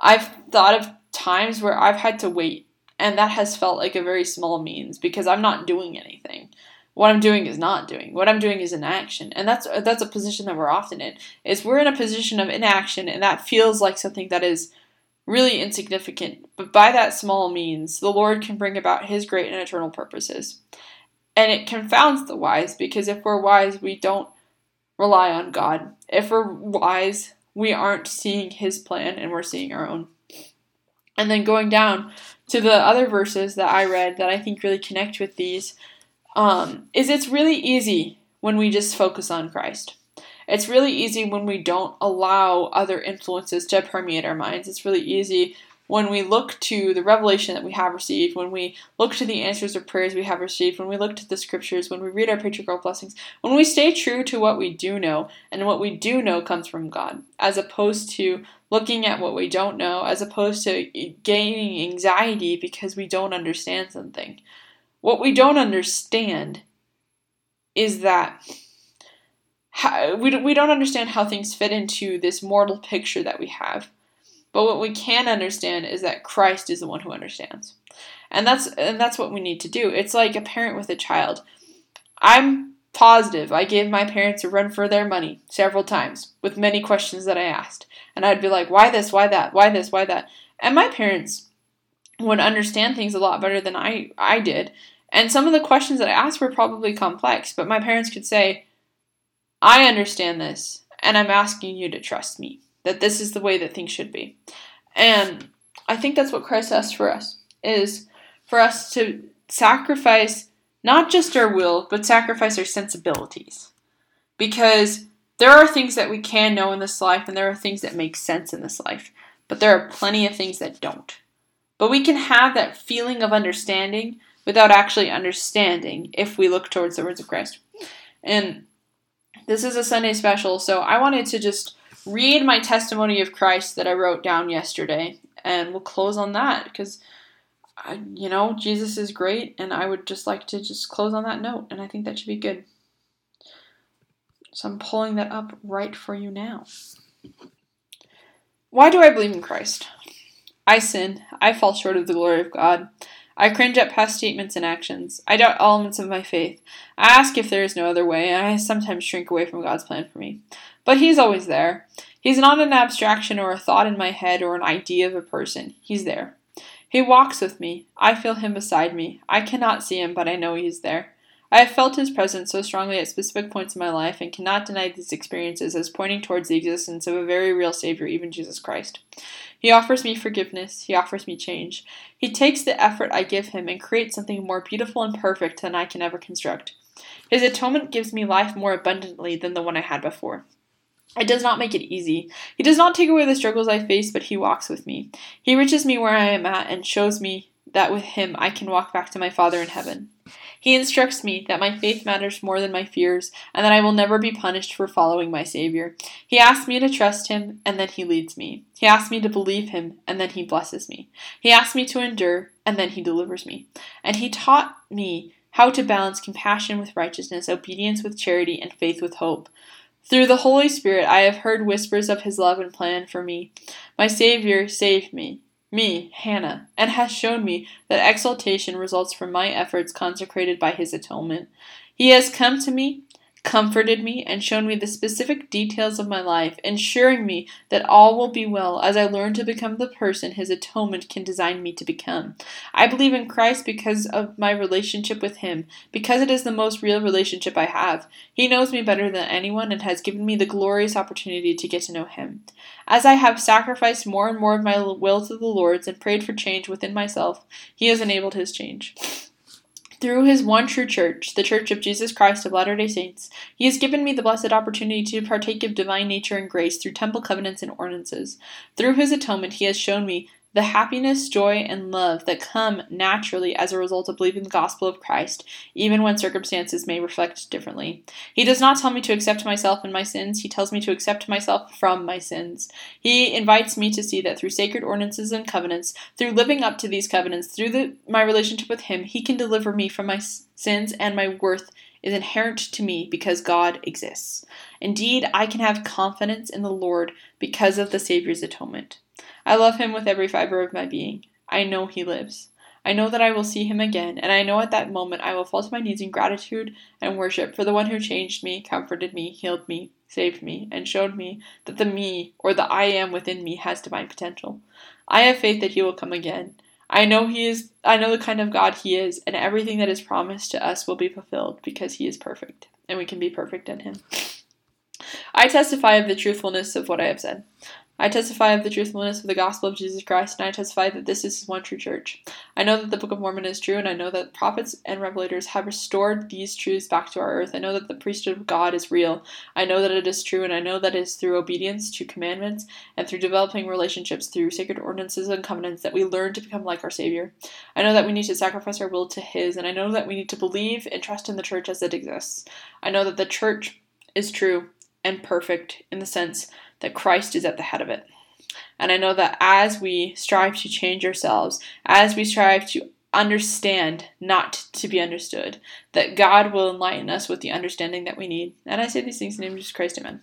I've thought of times where I've had to wait, and that has felt like a very small means because I'm not doing anything. What I'm doing is not doing. What I'm doing is inaction, and that's that's a position that we're often in. Is we're in a position of inaction, and that feels like something that is really insignificant. But by that small means, the Lord can bring about His great and eternal purposes, and it confounds the wise because if we're wise, we don't rely on God. If we're wise, we aren't seeing His plan and we're seeing our own. And then going down to the other verses that I read that I think really connect with these, um, is it's really easy when we just focus on Christ. It's really easy when we don't allow other influences to permeate our minds. It's really easy when we look to the revelation that we have received, when we look to the answers of prayers we have received, when we look to the scriptures, when we read our patriarchal blessings, when we stay true to what we do know, and what we do know comes from God, as opposed to looking at what we don't know, as opposed to gaining anxiety because we don't understand something. What we don't understand is that how, we, we don't understand how things fit into this mortal picture that we have. But what we can understand is that Christ is the one who understands. And that's and that's what we need to do. It's like a parent with a child. I'm positive I gave my parents a run for their money several times with many questions that I asked. And I'd be like, "Why this? Why that? Why this? Why that?" And my parents would understand things a lot better than I I did. And some of the questions that I asked were probably complex, but my parents could say, "I understand this, and I'm asking you to trust me." That this is the way that things should be. And I think that's what Christ asks for us is for us to sacrifice not just our will, but sacrifice our sensibilities. Because There are things that we can know in this life, and there are things that make sense in this life, but there are plenty of things that don't. But we can have that feeling of understanding without actually understanding if we look towards the words of Christ. And this is a Sunday special, so I wanted to just read my testimony of Christ that I wrote down yesterday, and we'll close on that because, you know, Jesus is great, and I would just like to just close on that note, and I think that should be good. So I'm pulling that up right for you now. Why do I believe in Christ? I sin. I fall short of the glory of God. I cringe at past statements and actions. I doubt elements of my faith. I ask if there is no other way, and I sometimes shrink away from God's plan for me. But He's always there. He's not an abstraction or a thought in my head or an idea of a person. He's there. He walks with me. I feel Him beside me. I cannot see Him, but I know He is there. I have felt His presence so strongly at specific points in my life and cannot deny these experiences as pointing towards the existence of a very real Savior, even Jesus Christ. He offers me forgiveness. He offers me change. He takes the effort I give him and creates something more beautiful and perfect than I can ever construct. His atonement gives me life more abundantly than the one I had before. It does not make it easy. He does not take away the struggles I face, but he walks with me. He reaches me where I am at and shows me that with him I can walk back to my Father in heaven. He instructs me that my faith matters more than my fears, and that I will never be punished for following my Savior. He asks me to trust Him, and then He leads me. He asks me to believe Him, and then He blesses me. He asks me to endure, and then He delivers me. And He taught me how to balance compassion with righteousness, obedience with charity, and faith with hope. Through the Holy Spirit, I have heard whispers of His love and plan for me. My Savior saved me me, Hannah, and has shown me that exaltation results from my efforts consecrated by his atonement. He has come to me comforted me, and shown me the specific details of my life, ensuring me that all will be well as I learn to become the person His atonement can design me to become. I believe in Christ because of my relationship with Him, because it is the most real relationship I have. He knows me better than anyone and has given me the glorious opportunity to get to know Him. As I have sacrificed more and more of my will to the Lord's and prayed for change within myself, He has enabled His change. Through his one true church, the Church of Jesus Christ of Latter day Saints, he has given me the blessed opportunity to partake of divine nature and grace through temple covenants and ordinances. Through his atonement, he has shown me the happiness, joy, and love that come naturally as a result of believing the gospel of Christ, even when circumstances may reflect differently. He does not tell me to accept myself and my sins, he tells me to accept myself from my sins. He invites me to see that through sacred ordinances and covenants, through living up to these covenants, through the, my relationship with him, he can deliver me from my sins and my worth is inherent to me because God exists. Indeed, I can have confidence in the Lord because of the Savior's atonement. I love him with every fiber of my being. I know he lives. I know that I will see him again, and I know at that moment I will fall to my knees in gratitude and worship for the one who changed me, comforted me, healed me, saved me, and showed me that the me, or the I am within me, has divine potential. I have faith that he will come again. I know he is I know the kind of God he is, and everything that is promised to us will be fulfilled because he is perfect, and we can be perfect in him. I testify of the truthfulness of what I have said. I testify of the truthfulness of the gospel of Jesus Christ, and I testify that this is his one true church. I know that the Book of Mormon is true, and I know that prophets and revelators have restored these truths back to our earth. I know that the priesthood of God is real. I know that it is true, and I know that it is through obedience to commandments and through developing relationships through sacred ordinances and covenants that we learn to become like our Savior. I know that we need to sacrifice our will to His, and I know that we need to believe and trust in the church as it exists. I know that the church is true and perfect in the sense that Christ is at the head of it. And I know that as we strive to change ourselves, as we strive to understand, not to be understood, that God will enlighten us with the understanding that we need. And I say these things in the name of Jesus Christ, amen.